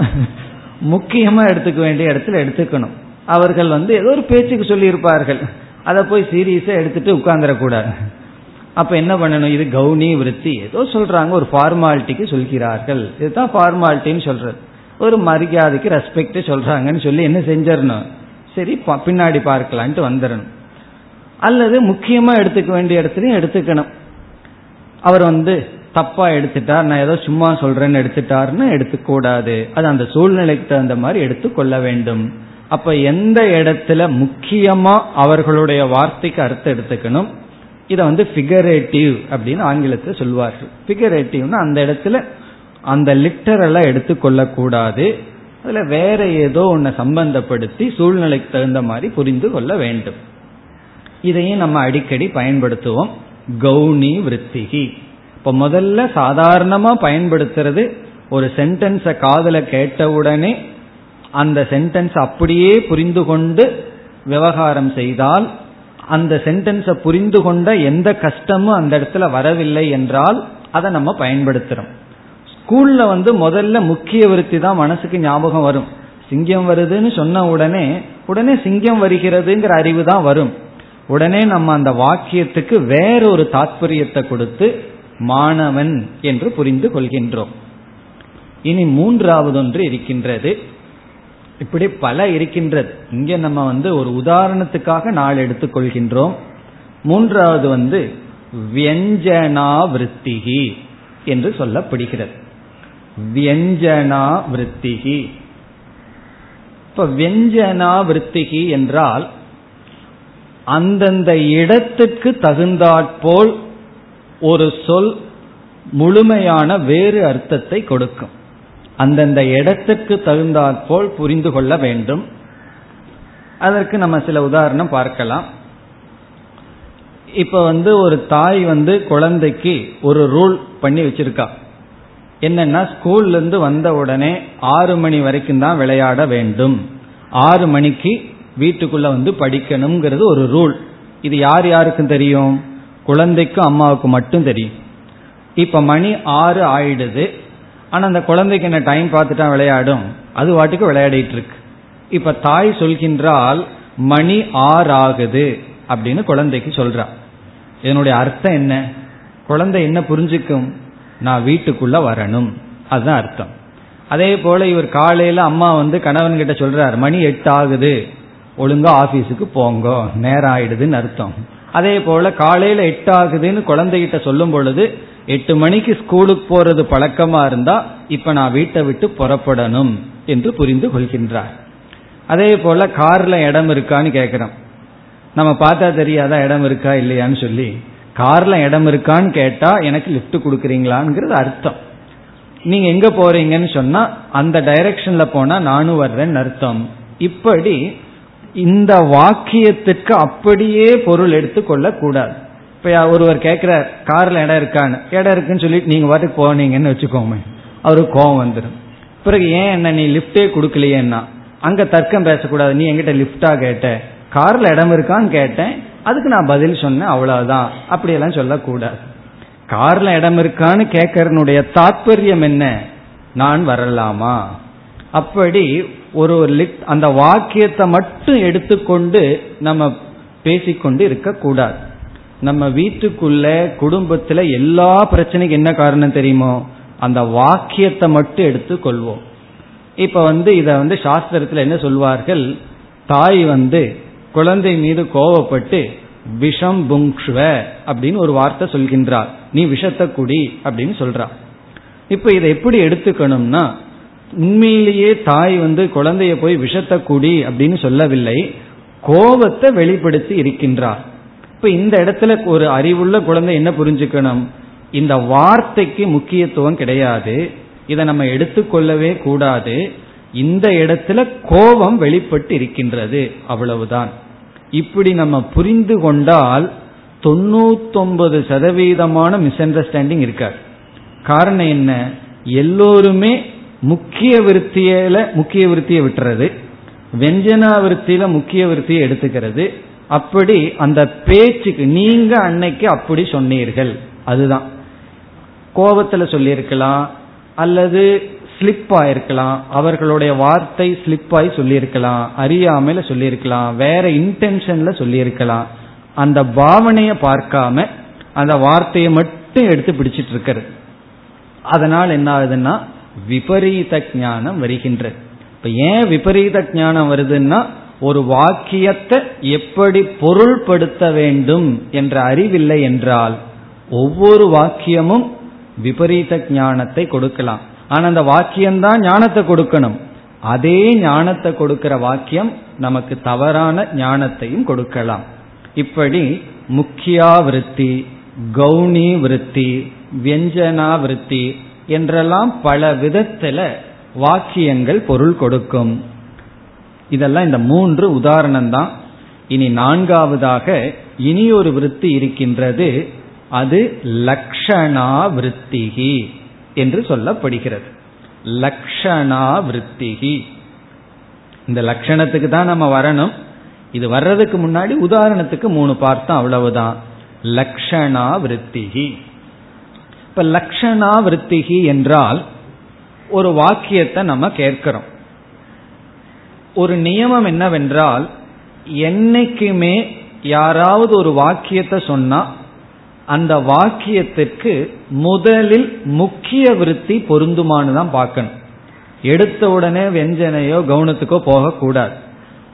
முக்கியமா எடுத்துக்க வேண்டிய இடத்துல எடுத்துக்கணும். அவர்கள் வந்து ஏதோ ஒரு பேச்சுக்கு சொல்லியிருப்பார்கள். அதை போய் சீரியஸா எடுத்துட்டு உட்கார்ந்துடக்கூடாது அப்ப என்ன பண்ணணும்? இது கவுனி விருத்தி. ஏதோ சொல்றாங்க ஒரு ஃபார்மாலிட்டிக்கு சொல்கிறார்கள். இதுதான் ஃபார்மாலிட்டின்னு சொல்றது. ஒரு மரியாதைக்கு ரெஸ்பெக்ட் சொல்றாங்கன்னு சொல்லி என்ன செஞ்சிடணும்? சரி பின்னாடி பார்க்கலான்ட்டு வந்துடணும். அல்லது முக்கியமா எடுத்துக்க வேண்டிய இடத்துலையும் எடுத்துக்கணும். அவர் வந்து தப்பா எடுத்துட்டார் நான் ஏதோ சும்மா சொல்றேன்னு எடுத்துட்டாருன்னு எடுத்துக்கூடாது அது அந்த சூழ்நிலைக்கு தகுந்த மாதிரி எடுத்துக்கொள்ள வேண்டும். அப்ப எந்த இடத்துல முக்கியமா அவர்களுடைய வார்த்தைக்கு அர்த்தம் எடுத்துக்கணும்? இதை வந்து ஃபிகரேட்டிவ் அப்படின்னு ஆங்கிலத்தில் சொல்வார்கள். ஃபிகரேட்டிவ்னா அந்த இடத்துல அந்த லிட்டரெல்லாம் எடுத்துக்கொள்ள கூடாது அதுல வேற ஏதோ ஒன்ன சம்பந்தப்படுத்தி சூழ்நிலைக்கு தகுந்த மாதிரி புரிந்து கொள்ள வேண்டும். இதையும் நம்ம அடிக்கடி பயன்படுத்துவோம். கவுனி விற்த்திகி இப்ப முதல்ல சாதாரணமா பயன்படுத்துறது ஒரு சென்டென்ஸை காதல கேட்டவுடனே அந்த சென்டென்ஸ் அப்படியே புரிந்து கொண்டு விவகாரம் செய்தால் அந்த சென்டென்ஸை புரிந்து கொண்ட எந்த கஷ்டமும் அந்த இடத்துல வரவில்லை என்றால் அதை நம்ம பயன்படுத்துறோம். ஸ்கூல்ல வந்து முதல்ல முக்கிய விருத்தி தான் மனசுக்கு ஞாபகம் வரும். சிங்கம் வருதுன்னு சொன்ன உடனே உடனே சிங்கம் வருகிறதுங்கிற அறிவு தான் வரும். உடனே நம்ம அந்த வாக்கியத்துக்கு வேறொரு தாத்பரியத்தை கொடுத்து மாணவன் என்று புரிந்து கொள்கின்றோம். இனி மூன்றாவது ஒன்று இருக்கின்றது. இப்படி பல இருக்கின்றது. இங்க நம்ம வந்து ஒரு உதாரணத்துக்காக நாள் எடுத்துக்கொள்கின்றோம். மூன்றாவது வந்து வியஞ்சனாவிருத்திகி என்று சொல்லப்படுகிறது. வியஞ்சனாவிருத்திகி இப்ப வியஞ்சனாவிருத்திகி என்றால் அந்தந்த இடத்துக்கு தகுந்தாற்போல் ஒரு சொல் முழுமையான வேறு அர்த்தத்தை கொடுக்கும். அந்தந்த இடத்துக்கு தகுந்தாற்போல் புரிந்து கொள்ள வேண்டும். அதற்கு நம்ம சில உதாரணம் பார்க்கலாம். இப்ப வந்து ஒரு தாய் வந்து குழந்தைக்கு ஒரு ரூல் பண்ணி வச்சிருக்கா. என்னன்னா ஸ்கூல்ல இருந்து வந்த உடனே ஆறு மணி வரைக்கும் தான் விளையாட வேண்டும். ஆறு மணிக்கு வீட்டுக்குள்ள வந்து படிக்கணுங்கிறது ஒரு ரூல். இது யார் யாருக்கும் தெரியும்? குழந்தைக்கும் அம்மாவுக்கு மட்டும் தெரியும். இப்ப மணி ஆறு ஆயிடுது. ஆனா அந்த குழந்தைக்கு என்ன டைம் பார்த்துட்டா விளையாடும்? அது வாட்டுக்கு விளையாடிட்டு இருக்கு. இப்ப தாய் சொல்கின்றால் மணி ஆறு ஆகுது அப்படின்னு குழந்தைக்கு சொல்றா. இதனுடைய அர்த்தம் என்ன? குழந்தை என்ன புரிஞ்சுக்கும்? நான் வீட்டுக்குள்ள வரணும். அதுதான் அர்த்தம். அதே போல இவர் காலையில அம்மா வந்து கணவன் கிட்ட சொல்றார் மணி எட்டு ஆகுது ஒழுங்கா ஆபீஸுக்கு போங்க. நேரம் ஆயிடுதுன்னு அர்த்தம். அதே போல காலையில எட்டு ஆகுதுன்னு குழந்தைகிட்ட சொல்லும் பொழுது எட்டு மணிக்கு ஸ்கூலுக்கு போறது பழக்கமா இருந்தா இப்ப நான் வீட்டை விட்டு புறப்படணும் என்று புரிந்து கொள்கின்றார். அதே போல கார்ல இடம் இருக்கான்னு கேட்கிறோம் நம்ம பார்த்தா தெரியாதா இடம் இருக்கா இல்லையான்னு சொல்லி கார்ல இடம் இருக்கான்னு கேட்டா எனக்கு லிப்ட் கொடுக்குறீங்களாங்கிறது அர்த்தம். நீங்க எங்க போறீங்கன்னு சொன்னா அந்த டைரக்ஷன்ல போனா நானும் வர்றேன்னு அர்த்தம். இப்படி இந்த வாக்கியத்துக்கு அப்படியே பொருள் எடுத்துக்கொள்ள கூடாது இப்ப ஒருவர் கேட்கிறார் கார்ல இடம் இருக்கான்னு. இடம் இருக்குன்னு சொல்லிட்டு நீங்க பாட்டுக்கு போனீங்கன்னு வச்சுக்கோங்க அவருக்கு கோவம் வந்துடும் பிறகு ஏன் என்ன நீ லிப்டே கொடுக்கலையேன்னா? அங்க தர்க்கம் பேசக்கூடாது. நீ எங்கிட்ட லிப்டா கேட்ட. கார்ல இடம் இருக்கான்னு கேட்டேன். அதுக்கு நான் பதில் சொன்னேன் அவ்வளவுதான். அப்படியெல்லாம் சொல்லக்கூடாது. கார்ல இடம் இருக்கான்னு கேட்கறனுடைய தாற்பயம் என்ன? நான் வரலாமா? அப்படி ஒரு லிட் அந்த வாக்கியத்தை மட்டும் எடுத்துக்கொண்டு நம்ம பேசிக்கொண்டு இருக்கக்கூடாது. நம்ம வீட்டுக்குள்ள குடும்பத்துல எல்லா பிரச்சனைக்கு என்ன காரணம் தெரியுமோ அந்த வாக்கியத்தை மட்டும் எடுத்துக்கொள்வோம். இப்ப வந்து இத வந்து சாஸ்திரத்துல என்ன சொல்வார்கள்? தாய் வந்து குழந்தை மீது கோவப்பட்டு விஷம் புங்ஷுவ அப்படின்னு ஒரு வார்த்தை சொல்கின்றார் நீ விஷத்தை குடி அப்படின்னு சொல்றார் இப்ப இதை எப்படி எடுத்துக்கணும்னா உண்மையிலேயே தாய் வந்து குழந்தைய போய் விஷத்தை குடி அப்படின்னு சொல்லவில்லை கோபத்தை வெளிப்படுத்தி இருக்கின்றார் இப்ப இந்த இடத்துல ஒரு அறிவுள்ள குழந்தை என்ன புரிஞ்சுக்கணும்? இந்த வார்த்தைக்கு முக்கியத்துவம் கிடையாது. இதை நம்ம எடுத்துக்கொள்ளவே கூடாது. இந்த இடத்துல கோபம் வெளிப்பட்டு இருக்கின்றது. அவ்வளவுதான். இப்படி நம்ம புரிந்து கொண்டால் தொண்ணூத்தொன்பது சதவீதமான மிஸ் அண்டர்ஸ்டாண்டிங் இருக்காது. காரணம் என்ன? எல்லோருமே முக்கிய விருத்தியில முக்கிய விருத்தியை விட்டுறது. வெஞ்சனா விருத்தியில முக்கிய விருத்தியை எடுத்துக்கிறது. அப்படி அந்த பேச்சுக்கு நீங்க அன்னைக்கு அப்படி சொன்னீர்கள். அதுதான். கோபத்துல சொல்லியிருக்கலாம் அல்லது ஸ்லிப் ஆயிருக்கலாம். அவர்களுடைய வார்த்தை ஸ்லிப் ஆகி சொல்லியிருக்கலாம். அறியாமையில சொல்லியிருக்கலாம். வேற இன்டென்ஷன்ல சொல்லியிருக்கலாம். அந்த பாவனையை பார்க்காம அந்த வார்த்தையை மட்டும் எடுத்து பிடிச்சிட்டு இருக்கிறது அதனால் என்ன ஆகுதுன்னா விபரீத ஞானம் வருகின்றது இப்ப ஏன் விபரீத ஞானம் வருதுன்னா ஒரு வாக்கியத்தை எப்படி பொருள்படுத்த வேண்டும் என்ற அறிவில்லை என்றால் ஒவ்வொரு வாக்கியமும் விபரீத ஞானத்தை கொடுக்கலாம். ஆனா அந்த வாக்கியம்தான் ஞானத்தை கொடுக்கணும். அதே ஞானத்தை கொடுக்கிற வாக்கியம் நமக்கு தவறான ஞானத்தையும் கொடுக்கலாம். இப்படி முக்கியா விருத்தி கௌணி விருத்தி வியஞ்சனா விருத்தி என்றெல்லாம் பல விதத்துல வாக்கியங்கள் பொருள் கொடுக்கும். இதெல்லாம் இந்த மூன்று உதாரணம் தான் இனி நான்காவதாக இனி ஒரு விருத்தி இருக்கின்றது. அது லக்ஷணா விருத்திகி என்று சொல்லப்படுகிறது. லக்ஷணா விருத்திகி இந்த லட்சணத்துக்கு தான் நம்ம வரணும். இது வர்றதுக்கு முன்னாடி உதாரணத்துக்கு மூணு பார்த்தோம் அவ்வளவுதான். லக்ஷணா விருத்திகி இப்ப லக்ஷணா விருத்திகி என்றால் ஒரு வாக்கியத்தை நம்ம கேட்கிறோம். ஒரு நியமம் என்னவென்றால் என்னைக்குமே யாராவது ஒரு வாக்கியத்தை சொன்னா அந்த வாக்கியத்திற்கு முதலில் முக்கிய விருத்தி பொருந்துமானு தான் பார்க்கணும். எடுத்த உடனே வெஞ்சனையோ கவனத்துக்கோ போகக்கூடாது.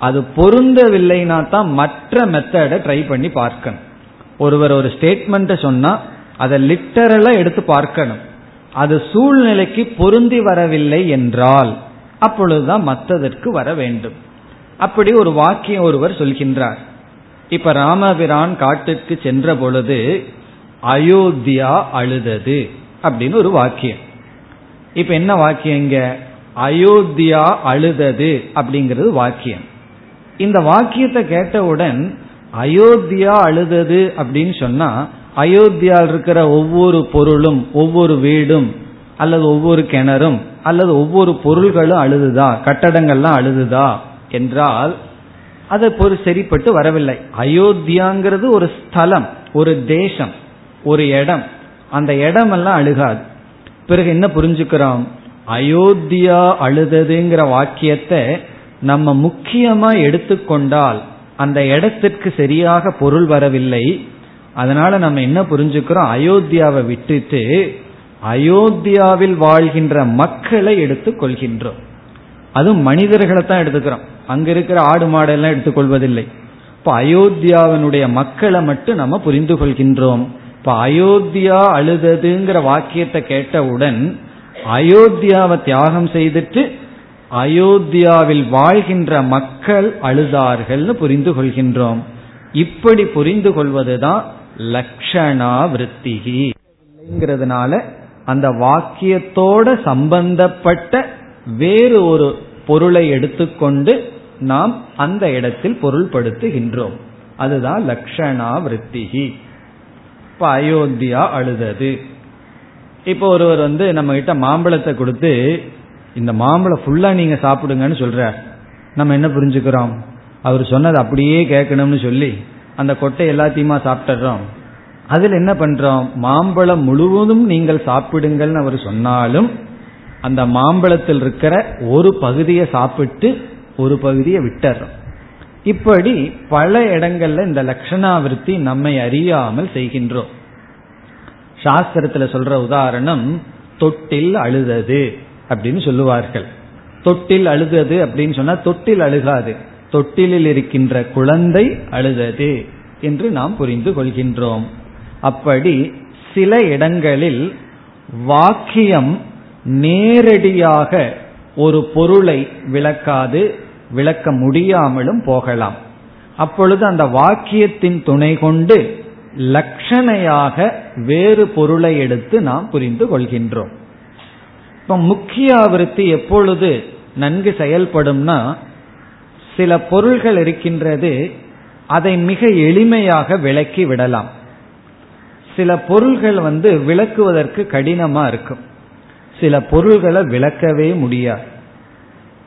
அது பொருந்தவில்லைனா தான் மற்ற மெத்தடை ட்ரை பண்ணி பார்க்கணும். ஒருவர் ஒரு ஸ்டேட்மெண்ட்டை சொன்னா அதை லிட்டரலா எடுத்து பார்க்கணும். அது சூழ்நிலைக்கு பொருந்தி வரவில்லை என்றால் அப்பொழுதுதான் மற்றதற்கு வர வேண்டும். அப்படி ஒரு வாக்கியம் ஒருவர் சொல்கின்றார். இப்ப ராமபிரான் காட்டுக்கு சென்ற பொழுது அயோத்தியா அழுதது அப்படின்னு ஒரு வாக்கியம். இப்ப என்ன வாக்கியம் இங்க? அயோத்தியா அழுதது அப்படிங்கிறது வாக்கியம். இந்த வாக்கியத்தை கேட்டவுடன் அயோத்தியா அழுதது அப்படின்னு சொன்னா அயோத்தியாவில் இருக்கிற ஒவ்வொரு பொருளும் ஒவ்வொரு வீடும் அல்லது ஒவ்வொரு கிணறும் அல்லது ஒவ்வொரு பொருள்களும் அழுதுதா? கட்டடங்கள்லாம் அழுதுதா? என்றால் அது ஒரு சரிப்பட்டு வரவில்லை. அயோத்தியாங்கிறது ஒரு ஸ்தலம் ஒரு தேசம் ஒரு இடம். அந்த இடமெல்லாம் அழுகாது. பிறகு என்ன புரிஞ்சுக்கிறோம்? அயோத்தியா அழுததுங்கிற வாக்கியத்தை நம்ம முக்கியமா எடுத்துக்கொண்டால் அந்த இடத்திற்கு சரியாக பொருள் வரவில்லை. அதனால நம்ம என்ன புரிஞ்சுக்கிறோம்? அயோத்தியாவை விட்டுட்டு அயோத்தியாவில் வாழ்கின்ற மக்களை எடுத்துக் கொள்கின்றோம். அதுவும் மனிதர்களை தான் எடுத்துக்கிறோம். அங்க இருக்கிற ஆடு மாடெல்லாம் எடுத்துக்கொள்வதில்லை இப்ப அயோத்தியாவினுடைய மக்களை மட்டும் நம்ம புரிந்து கொள்கின்றோம். இப்ப அயோத்தியா அழுததுங்கிற வாக்கியத்தை கேட்டவுடன் அயோத்தியாவை தியாகம் செய்துட்டு அயோத்தியாவில் வாழ்கின்ற மக்கள் அழுதார்கள்னு புரிந்து கொள்கின்றோம். இப்படி புரிந்து கொள்வதுதான் லக்ஷணா விருத்திகிங்கிறதுனால அந்த வாக்கியத்தோட சம்பந்தப்பட்ட வேறு ஒரு பொருளை எடுத்துக்கொண்டு நாம் அந்த இடத்தில் பொருள்படுத்துகின்றோம். அதுதான் லக்ஷணா விற்த்திகி இப்ப அயோத்தியா அழுதது. இப்போ ஒருவர் வந்து நம்ம கிட்ட மாம்பழத்தை கொடுத்து இந்த மாம்பழம் ஃபுல்லா நீங்க சாப்பிடுங்கன்னு சொல்ற நம்ம என்ன புரிஞ்சுக்கிறோம்? அவர் சொன்னது அப்படியே கேட்கணும்னு சொல்லி அந்த கொட்டை எல்லாத்தையுமா சாப்பிட்டுறோம். அதில் என்ன பண்றோம்? மாம்பழம் முழுவதும் நீங்கள் சாப்பிடுங்கள்னு அவர் சொன்னாலும் அந்த மாம்பழத்தில் இருக்கிற ஒரு பகுதியை சாப்பிட்டு ஒரு பகுதியை விட்டுறோம். இப்படி பல இடங்கள்ல இந்த லட்சணாவிருத்தி நம்மை அறியாமல் செய்கின்றோம். சாஸ்திரத்துல சொல்ற உதாரணம் தொட்டில் அழுதது அப்படின்னு சொல்லுவார்கள். தொட்டில் அழுதது அப்படின்னு சொன்னா தொட்டில் அழுகாது. தொட்டிலில் இருக்கின்ற குழந்தை அழுதது என்று நாம் புரிந்து கொள்கின்றோம். அப்படி சில இடங்களில் வாக்கியம் நேரடியாக ஒரு பொருளை விளக்காது விளக்க முடியாமலும் போகலாம். அப்பொழுது அந்த வாக்கியத்தின் துணை கொண்டு லட்சணையாக வேறு பொருளை எடுத்து நாம் புரிந்து கொள்கின்றோம். இப்ப முக்கிய ஆவருத்தி எப்பொழுது நன்கு செயல்படும்னா சில பொருள்கள் இருக்கின்றது அதை மிக எளிமையாக விளக்கி விடலாம். சில பொருள்கள் வந்து விளக்குவதற்கு கடினமா இருக்கும். சில பொருள்களை விளக்கவே முடியாது.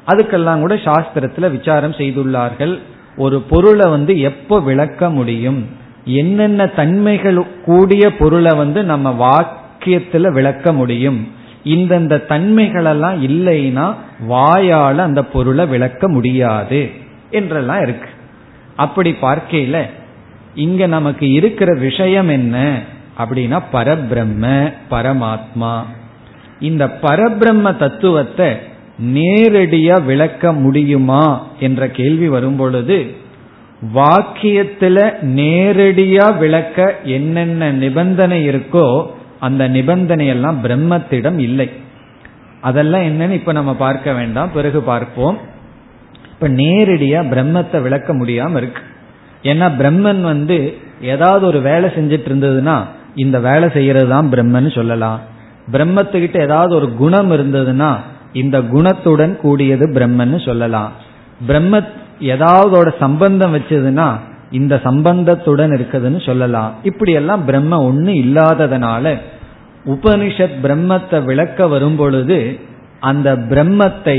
அதுக்கெல்லாம் கூட சாஸ்திரத்துல விசாரம் செய்துள்ளார்கள். ஒரு பொருளை வந்து எப்ப விளக்க முடியும்? என்னென்ன தன்மைகள் கூடிய பொருளை வந்து நம்ம வாக்கியத்துல விளக்க முடியும்? இந்தந்த தன்மைகளெல்லாம் இல்லைன்னா வாயால அந்த பொருளை விளக்க முடியாது என்றெல்லாம் இருக்கு. அப்படி பார்க்கையில இங்க நமக்கு இருக்கிற விஷயம் என்ன? அப்படின்னா பரபிரம்ம பரமாத்மா. இந்த பரபிரம்ம தத்துவத்தை நேரடியா விளக்க முடியுமா என்ற கேள்வி வரும்பொழுது வாக்கியத்துல நேரடியா விளக்க என்னென்ன நிபந்தனை இருக்கோ அந்த நிபந்தனையெல்லாம் பிரம்மத்திடம் இல்லை. அதெல்லாம் என்னன்னு இப்ப நம்ம பார்க்க வேண்டாம். பிறகு பார்ப்போம். இப்ப நேரடியா பிரம்மத்தை விளக்க முடியாம இருக்கு. ஏன்னா பிரம்மன் வந்து ஏதாவது ஒரு வேலை செஞ்சிட்டு இருந்ததுன்னா இந்த வேலை செய்யறது தான் பிரம்மன்னு சொல்லலாம். பிரம்மத்துக்கிட்ட ஏதாவது ஒரு குணம் இருந்ததுன்னா இந்த குணத்துடன் கூடியது பிரம்மன்னு சொல்லலாம். பிரம்ம ஏதாவதோட சம்பந்தம் வச்சதுன்னா இந்த சம்பந்தத்துடன் இருக்குதுன்னு சொல்லலாம். இப்படி எல்லாம் பிரம்ம ஒண்ணு இல்லாததுனால உபனிஷத் பிரம்மத்தை விளக்க வரும் பொழுது அந்த பிரம்மத்தை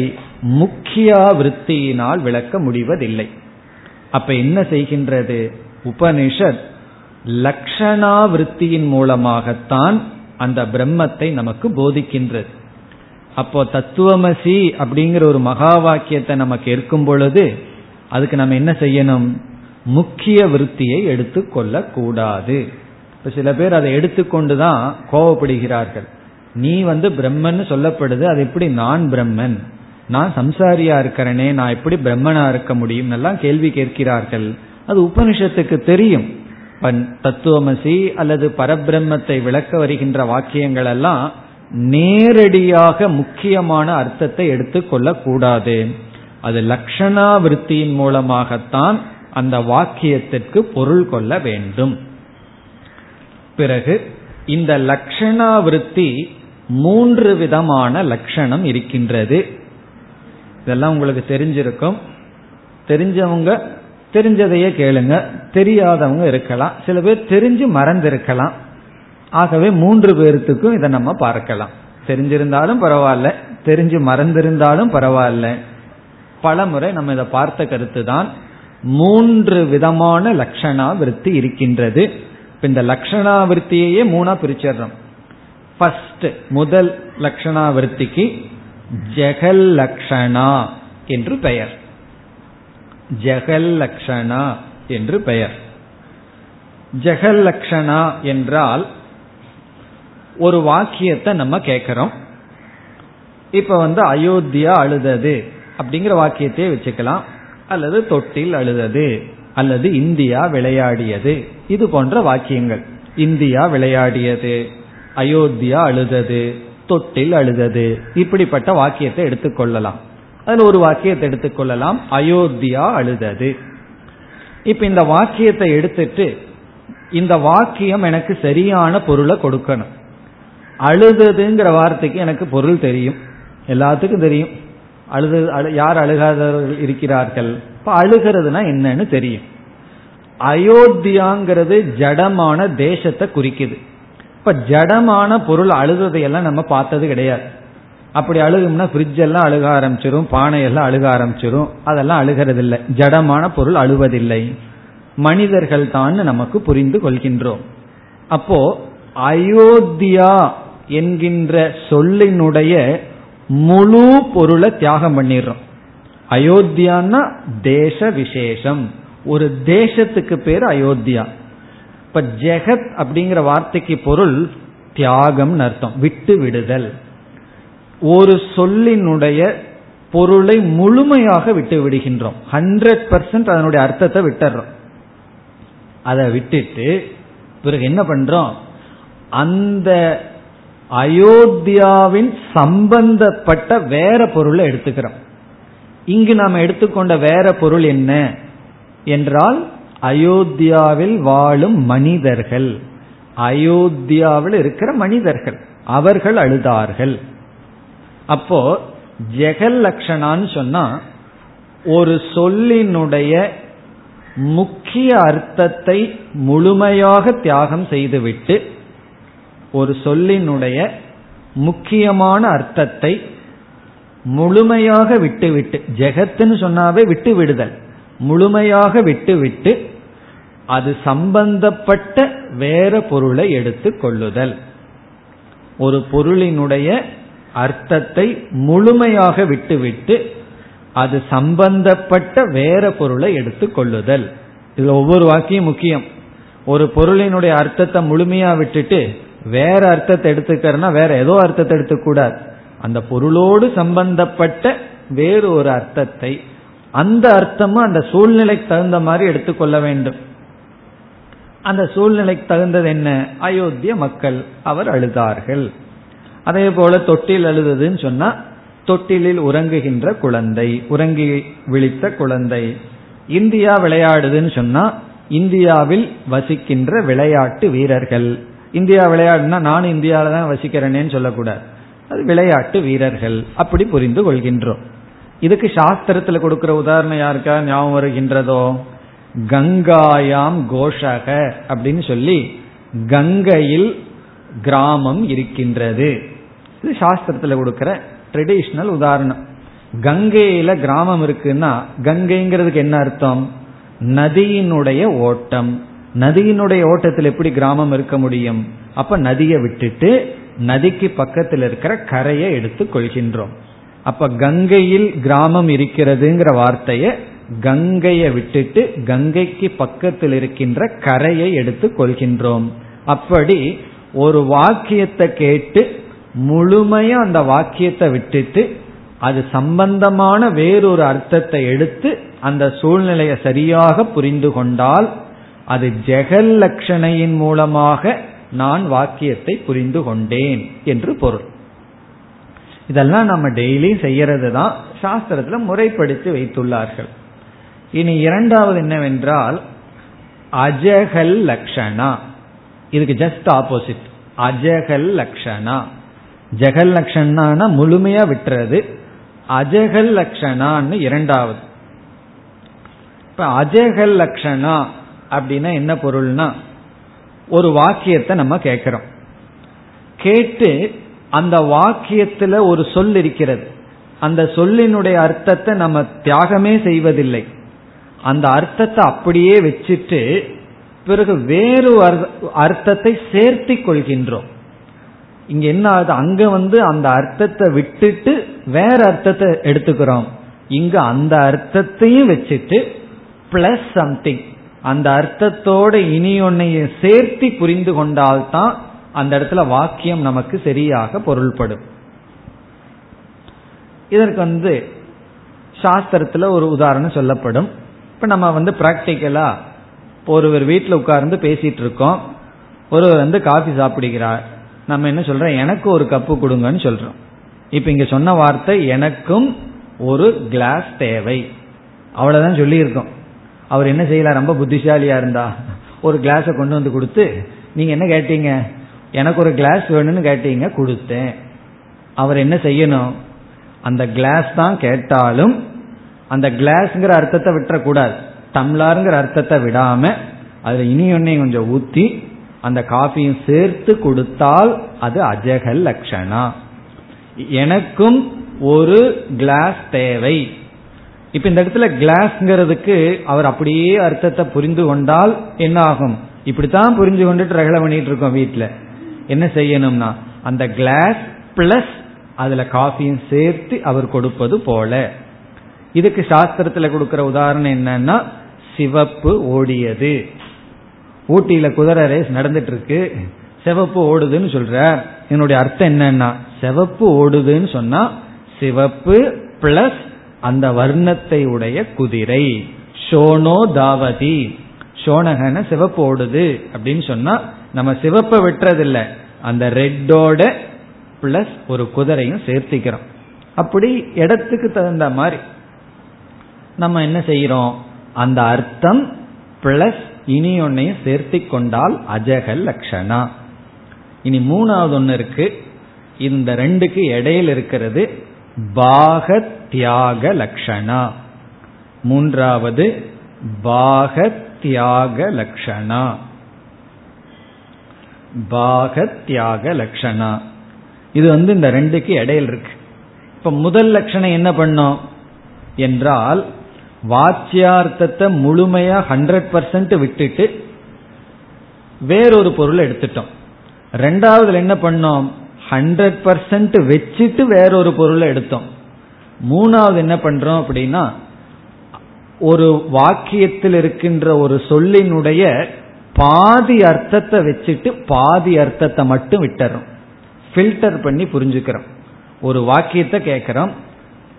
முக்கியா விற்த்தியினால் விளக்க முடிவதில்லை. அப்ப என்ன செய்கின்றது? உபனிஷத் லக்ஷணா விற்த்தியின் மூலமாகத்தான் அந்த பிரம்மத்தை நமக்கு போதிக்கின்றது. அப்போ தத்துவமசி அப்படிங்கிற ஒரு மகா வாக்கியத்தை நமக்கு இருக்கும் பொழுது அதுக்கு நம்ம என்ன செய்யணும்? முக்கிய விருத்தியை எடுத்துக்கொள்ள கூடாது இப்ப சில பேர் அதை எடுத்துக்கொண்டுதான் கோவப்படுகிறார்கள். நீ வந்து பிரம்மன் சொல்லப்படுது அது எப்படி நான் பிரம்மன்? நான் சம்சாரியா இருக்கிறனே நான் எப்படி பிரம்மனா இருக்க முடியும்? எல்லாம் கேள்வி கேட்கிறார்கள். அது உபனிஷத்துக்கு தெரியும். தத்துவமசி அல்லது பரபிரம்மத்தை விளக்க வருகின்ற வாக்கியங்கள் எல்லாம் நேரடியாக முக்கியமான அர்த்தத்தை எடுத்துக்கொள்ள கூடாது அது லக்ஷணா விருத்தியின் மூலமாகத்தான் அந்த வாக்கியத்திற்கு பொருள் கொள்ள வேண்டும். பிறகு இந்த லக்ஷணா விருத்தி மூன்று விதமான லட்சணம் இருக்கின்றது. இதெல்லாம் உங்களுக்கு தெரிஞ்சிருக்கும். தெரிஞ்சவங்க தெரிஞ்சதையே கேளுங்க. தெரியாதவங்க இருக்கலாம். சில பேர் தெரிஞ்சு மறந்திருக்கலாம். ஆகவே மூன்று பேர்த்துக்கும் இதை நம்ம பார்க்கலாம். தெரிஞ்சிருந்தாலும் பரவாயில்ல. தெரிஞ்சு மறந்திருந்தாலும் பரவாயில்ல. பல முறை நம்ம இதை பார்த்த கருத்து தான் மூன்று விதமான லட்சணா விருத்தி இருக்கின்றது இந்த லட்சணா விருத்தியையே மூணா பிரிச்சிடுறோம். ஃபர்ஸ்ட் முதல் லட்சணா விருத்திக்கு ஜெகல் லட்சணா என்று பெயர். ஜெகல்லக்ஷணா என்று பெயர். ஜெகல்லக்ஷணா என்றால் ஒரு வாக்கியத்தை நம்ம கேட்கிறோம். இப்ப வந்து அயோத்தியா அழுதது அப்படிங்கிற வாக்கியத்தையே வச்சுக்கலாம். அல்லது தொட்டில் அழுதது அல்லது இந்தியா விளையாடியது. இது போன்ற வாக்கியங்கள். இந்தியா விளையாடியது அயோத்தியா அழுதது தொட்டில் அழுதது இப்படிப்பட்ட வாக்கியத்தை எடுத்துக்கொள்ளலாம். அதுல ஒரு வாக்கியத்தை எடுத்துக்கொள்ளலாம் அயோத்தியா அழுதது. இப்ப இந்த வாக்கியத்தை எடுத்துட்டு இந்த வாக்கியம் எனக்கு சரியான பொருளை கொடுக்கணும். அழுததுங்கிற வார்த்தைக்கு எனக்கு பொருள் தெரியும். எல்லாத்துக்கும் தெரியும். அழுது அழு யார் அழுகாதவர்கள் இருக்கிறார்கள்? இப்ப அழுகிறதுனா என்னன்னு தெரியும். அயோத்தியாங்கிறது ஜடமான தேசத்தை குறிக்குது. இப்ப ஜடமான பொருள் அழுததையெல்லாம் நம்ம பார்த்தது கிடையாது. அப்படி அழுகும்னா ஃப்ரிட்ஜ் எல்லாம் அழுக ஆரம்பிச்சிரும் பானை எல்லாம் அழுக ஆரம்பிச்சிரும். அதெல்லாம் அழுகிறது இல்லை ஜடமான பொருள் அழுவதில்லை. மனிதர்கள் தான் நமக்கு புரிந்து கொள்கின்றோம். அப்போ அயோத்தியா என்கின்ற சொல்லினுடைய முழு பொருளை தியாகம் பண்ணிடுறோம். அயோத்தியான்னா தேச விசேஷம். ஒரு தேசத்துக்கு பேர் அயோத்தியா. இப்ப ஜெகத் அப்படிங்கிற வார்த்தைக்கு பொருள் தியாகம் அர்த்தம். விட்டு விடுதல். ஒரு சொல்லினுடைய பொருளை முழுமையாக விட்டு விடுகின்றோம் ஹண்ட்ரட் பர்சன்ட் அதனுடைய அர்த்தத்தை விட்டுறோம். அதை விட்டுட்டு பிறகு என்ன பண்றோம்? அந்த அயோத்தியாவின் சம்பந்தப்பட்ட வேற பொருளை எடுத்துக்கிறோம். இங்கு நாம் எடுத்துக்கொண்ட வேற பொருள் என்ன? என்றால் அயோத்தியாவில் வாழும் மனிதர்கள். அயோத்தியாவில் இருக்கிற மனிதர்கள். அவர்கள் அழுதார்கள். அப்போ ஜெகல் லட்சணான்னு சொன்னா ஒரு சொல்லினுடைய முக்கிய அர்த்தத்தை முழுமையாக தியாகம் செய்துவிட்டு ஒரு சொல்லினுடைய முக்கியமான அர்த்தத்தை முழுமையாக விட்டுவிட்டு ஜெகத்துன்னு சொன்னாவே விட்டு விடுதல் முழுமையாக விட்டுவிட்டு அது சம்பந்தப்பட்ட வேற பொருளை எடுத்து கொள்ளுதல். ஒரு பொருளினுடைய அர்த்தத்தை முழுமையாக விட்டுவிட்டு அது சம்பந்தப்பட்ட வேற பொருளை எடுத்துக்கொள்ளுதல் இதுல ஒவ்வொரு வாக்கியம் முக்கியம். ஒரு பொருளினுடைய அர்த்தத்தை முழுமையா விட்டுட்டு வேற அர்த்தத்தை எடுத்துக்கிறனா வேற ஏதோ அர்த்தத்தை எடுத்துக்கூடாது அந்த பொருளோடு சம்பந்தப்பட்ட வேறு ஒரு அர்த்தத்தை அந்த அர்த்தமும் அந்த சூழ்நிலைக்கு தகுந்த மாதிரி எடுத்துக்கொள்ள வேண்டும். அந்த சூழ்நிலைக்கு தகுந்தது என்ன? அயோத்திய மக்கள் அவர் அழுதார்கள். அதே போல தொட்டில் அழுதுன்னு சொன்னா தொட்டிலில் உறங்குகின்ற குழந்தை உறங்கி விழித்த குழந்தை. இந்தியா விளையாடுதுன்னு சொன்னா இந்தியாவில் வசிக்கின்ற விளையாட்டு வீரர்கள். இந்தியா விளையாடுனா நான் இந்தியாவில தான் வசிக்கிறேனேன்னு சொல்லக்கூடாது. அது விளையாட்டு வீரர்கள். அப்படி புரிந்து கொள்கின்றோம். இதுக்கு சாஸ்திரத்துல கொடுக்கிற உதாரணம் யாருக்கா ஞாபகம் வருகின்றதோ? கங்காயாம் கோஷக அப்படின்னு சொல்லி கங்கையில் கிராமம் இருக்கின்றது. இது சாஸ்திரத்துல கொடுக்கிற ட்ரெடிஷ்னல் உதாரணம். கங்கையில கிராமம் இருக்குன்னா கங்கைங்கிறதுக்கு என்ன அர்த்தம்? நதியினுடைய ஓட்டம். நதியினுடைய ஓட்டத்தில் எப்படி கிராமம் இருக்க முடியும்? அப்ப நதியை விட்டுட்டு நதிக்கு பக்கத்தில் இருக்கிற கரையை எடுத்து கொள்கின்றோம். அப்ப கங்கையில் கிராமம் இருக்கிறதுங்கிற வார்த்தையை கங்கையை விட்டுட்டு கங்கைக்கு பக்கத்தில் இருக்கின்ற கரையை எடுத்து கொள்கின்றோம். அப்படி ஒரு வாக்கியத்தை கேட்டு முழுமையா அந்த வாக்கியத்தை விட்டுட்டு அது சம்பந்தமான வேறொரு அர்த்தத்தை எடுத்து அந்த சூழ்நிலையை சரியாக புரிந்து கொண்டால் அது ஜெகல் லட்சணையின் மூலமாக நான் வாக்கியத்தை புரிந்து கொண்டேன் என்று பொருள். இதெல்லாம் நம்ம டெய்லி செய்யறது தான் சாஸ்திரத்துல முறைப்படுத்தி வைத்துள்ளார்கள். இனி இரண்டாவது என்னவென்றால் அஜகல் லக்ஷணா. இதுக்கு ஜஸ்ட் ஆப்போசிட் அஜகல் லக்ஷணா. ஜெகல் லக்ஷணான முழுமையா விட்டுறது. அஜகல் லட்சணான்னு இரண்டாவது. இப்ப அஜகல் லட்சணா அப்படின்னா என்ன பொருள்னா ஒரு வாக்கியத்தை நம்ம கேட்கிறோம். கேட்டு அந்த வாக்கியத்துல ஒரு சொல் இருக்கிறது. அந்த சொல்லினுடைய அர்த்தத்தை நம்ம தியாகமே செய்வதில்லை. அந்த அர்த்தத்தை அப்படியே வச்சுட்டு பிறகு வேறு அர்த்தத்தை சேர்த்தி கொள்கின்றோம். இங்க என்ன ஆகுது? அங்க வந்து அந்த அர்த்தத்தை விட்டுட்டு வேற அர்த்தத்தை எடுத்துக்கிறோம். இங்க அந்த அர்த்தத்தையும் வச்சுட்டு பிளஸ் சம்திங் அந்த அர்த்தத்தோட இனி ஒன்னையும் சேர்த்தி புரிந்து கொண்டால்தான் அந்த இடத்துல வாக்கியம் நமக்கு சரியாக பொருள்படும். இதற்கு வந்து சாஸ்திரத்துல ஒரு உதாரணம் சொல்லப்படும். இப்ப நம்ம வந்து பிராக்டிக்கலா ஒருவர் வீட்டில் உட்கார்ந்து பேசிட்டு இருக்கோம். ஒருவர் வந்து காஃபி சாப்பிடுகிறார். நம்ம என்ன சொல்றோம்? எனக்கு ஒரு கப்பு கொடுங்கன்னு சொல்றோம். இப்ப இங்க சொன்ன வார்த்தை எனக்கும் ஒரு கிளாஸ் தேவை. அவ்வளவுதான் சொல்லியிருக்கோம். அவர் என்ன செய்யலாம் ரொம்ப புத்திசாலியா இருந்தா ஒரு கிளாஸை கொண்டு வந்து கொடுத்து நீங்க என்ன கேட்டீங்க? எனக்கு ஒரு கிளாஸ் வேணும்னு கேட்டீங்க கொடுத்தேன். அவர் என்ன செய்யணும்? அந்த கிளாஸ் தான் கேட்டாலும் அந்த கிளாஸ்ங்கிற அர்த்தத்தை விட்டுறக்கூடாது. டம்ளாருங்கிற அர்த்தத்தை விடாம அதுல இனி ஒன்னையும் கொஞ்சம் ஊத்தி அந்த காஃபியும் சேர்த்து கொடுத்தால் அது அஜகல் லட்சணா எனக்கும் ஒரு கிளாஸ் தேவை. இப்ப இந்த இடத்துல கிளாஸ்ங்கிறதுக்கு அவர் அப்படியே அர்த்தத்தை புரிந்து கொண்டால் என்ன ஆகும் இப்படித்தான் புரிஞ்சு கொண்டுட்டு ரகலை பண்ணிட்டு இருக்கோம் வீட்டுல என்ன செய்யணும்னா அந்த கிளாஸ் பிளஸ் அதுல காஃபியும் சேர்த்து அவர் கொடுப்பது போல. இதுக்கு சாஸ்திரத்துல கொடுக்கிற உதாரணம் என்னன்னா சிவப்பு ஓடியது. ஊட்டியில குதிரை ரேஸ் நடந்துட்டு இருக்கு சிவப்பு ஓடுதுன்னு சொல்ற என்னுடைய அர்த்தம் என்னன்னா சிவப்பு ஓடுதுன்னு சொன்னா சிவப்பு பிளஸ் அந்த வர்ணத்தை உடைய குதிரை. ஷோனோ தாவதி. ஷோனகன சிவப்பு ஓடுது அப்படின்னு சொன்னா நம்ம சிவப்பை விட்டுறதில்ல. அந்த ரெட்டோட பிளஸ் ஒரு குதிரையும் சேர்த்திக்கிறோம். அப்படி இடத்துக்கு தகுந்த மாதிரி நம்ம என்ன செய்யறோம் அந்த அர்த்தம் பிளஸ் இனி ஒன்னையும் சேர்த்தி கொண்டால் அஜகல் லட்சணா இனி மூணாவது ஒன்று இருக்கு. இந்த ரெண்டுக்கு இடையில் இருக்கிறது பாக தியாக லட்சணா மூன்றாவது பாக தியாக லட்சணா பாக தியாக லட்சணா இது வந்து இந்த ரெண்டுக்கு இடையில் இருக்கு. இப்ப முதல் லட்சணம் என்ன பண்ணோம்? என்றால் வாச்சியார்த்தத்தை முழுமையா ஹண்ட்ரட் பர்சன்ட் விட்டுட்டு வேறொரு பொருள் எடுத்துட்டோம். ரெண்டாவதுல என்ன பண்ணோம்? ஹண்ட்ரட் பர்சன்ட் வச்சுட்டு வேறொரு பொருளை எடுத்தோம். மூணாவது என்ன பண்றோம் அப்படின்னா ஒரு வாக்கியத்தில் இருக்கின்ற ஒரு சொல்லினுடைய பாதி அர்த்தத்தை வச்சுட்டு பாதி அர்த்தத்தை மட்டும் விட்டுறோம். ஃபில்டர் பண்ணி புரிஞ்சுக்கிறோம். ஒரு வாக்கியத்தை கேட்கிறோம்.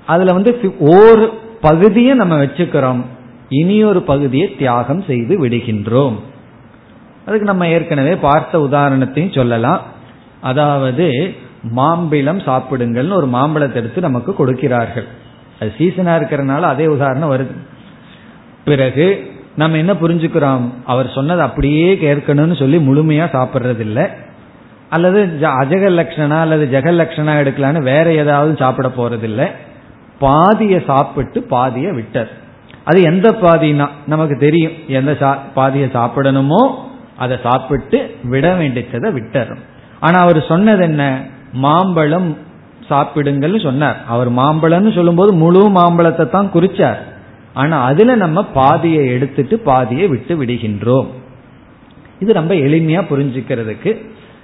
அதுல வந்து ஒரு பகுதியை நம்ம வச்சுக்கிறோம். இனி ஒரு பகுதியை தியாகம் செய்து விடுகின்றோம். அதுக்கு நம்ம ஏற்கனவே பார்த்த உதாரணத்தையும் சொல்லலாம். அதாவது மாம்பிளம் சாப்பிடுங்கள்னு ஒரு மாம்பழத்தை எடுத்து நமக்கு கொடுக்கிறார்கள். அது சீசனா இருக்கிறனால அதே உதாரணம் வருது. பிறகு நம்ம என்ன புரிஞ்சுக்கிறோம்? அவர் சொன்னது அப்படியே கேட்கணும்னு சொல்லி முழுமையா சாப்பிட்றது இல்லை அல்லது அஜக லட்சணா அல்லது ஜெக லட்சணா எடுக்கலான்னு வேற ஏதாவது சாப்பிட போறதில்லை. பாதியை சாப்பிட்டு பாதியை விட்டர். அது எந்த பாதினா? நமக்கு தெரியும். எந்த பாதியை சாப்பிடணுமோ அதை சாப்பிட்டு விட வேண்டியதை விட்டரும் ஆனா அவர் சொன்னது என்ன? மாம்பழம் சாப்பிடுங்கள்னு சொன்னார். அவர் மாம்பழம்னு சொல்லும்போது முழு மாம்பழத்தை தான் குறிச்சார். ஆனா அதுல நம்ம பாதியை எடுத்துட்டு பாதியை விட்டு விடுகின்றோம். இது ரொம்ப எளிமையா புரிஞ்சுக்கிறதுக்கு.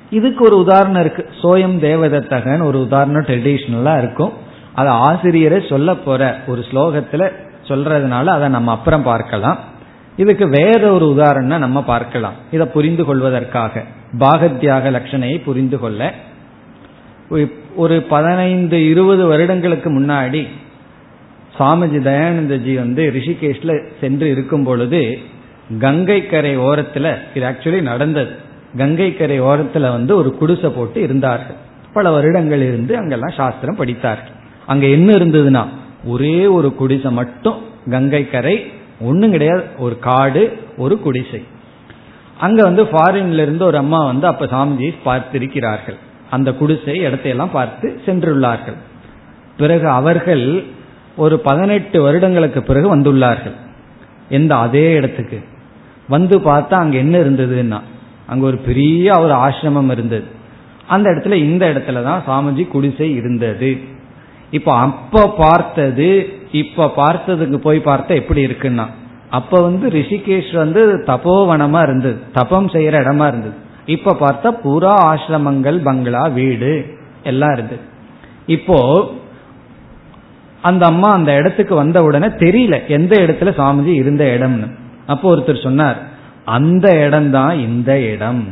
இதுக்கு ஒரு உதாரணம் இருக்கு. சோயம் தேவதத்தகன் ஒரு உதாரணம் ட்ரெடிஷ்னலா இருக்கும். அது ஆசிரியரை சொல்ல போற ஒரு ஸ்லோகத்துல சொல்றதுனால அதை நம்ம அப்புறம் பார்க்கலாம். இதுக்கு வேற ஒரு உதாரணம் நம்ம பார்க்கலாம். இதை புரிந்து கொள்வதற்காக. பாகத்தியாக லட்சணையை புரிந்து கொள்ள. ஒரு பதினைந்து இருபது வருடங்களுக்கு முன்னாடி சுவாமிஜி தயானந்தஜி வந்து ரிஷிகேஷ்ல சென்று இருக்கும் பொழுது கங்கை கரை இது ஆக்சுவலி நடந்தது. கங்கை கரை வந்து ஒரு குடிசை போட்டு இருந்தார்கள். பல வருடங்கள் இருந்து அங்கெல்லாம் சாஸ்திரம் படித்தார்கள். அங்க என்ன இருந்ததுன்னா ஒரே ஒரு குடிசை மட்டும் கங்கை கரை ஒன்றும் கிடையாது. ஒரு காடு ஒரு குடிசை. அங்க வந்து ஃபாரின்ல இருந்து ஒரு அம்மா வந்து அப்ப சாமிஜி பார்த்திருக்கிறார்கள். அந்த குடிசை இடத்தையெல்லாம் பார்த்து சென்றுள்ளார்கள். பிறகு அவர்கள் ஒரு பதினெட்டு வருடங்களுக்கு பிறகு வந்துள்ளார்கள். எந்த அதே இடத்துக்கு. வந்து பார்த்தா அங்க என்ன இருந்ததுன்னா அங்க ஒரு பெரிய ஒரு ஆசிரமம் இருந்தது. அந்த இடத்துல இந்த இடத்துல தான் சாமிஜி குடிசை இருந்தது. இப்ப அப்ப பார்த்தது இப்ப பார்த்ததுக்கு போய் பார்த்தா எப்படி இருக்குன்னா அப்ப வந்து ரிஷிகேஷ் வந்து தபோவனமா இருந்தது தபம் செய்யற இடமா இருந்தது. இப்ப பார்த்தா பூரா ஆசிரமங்கள் பங்களா வீடு எல்லாம் இருந்தது இப்போ அந்த அம்மா அந்த இடத்துக்கு வந்த உடனே தெரியல எந்த இடத்துல சாமிஜி இருந்த இடம்னு. அப்போ ஒருத்தர் சொன்னார் அந்த இடம் தான் இந்த இடம்.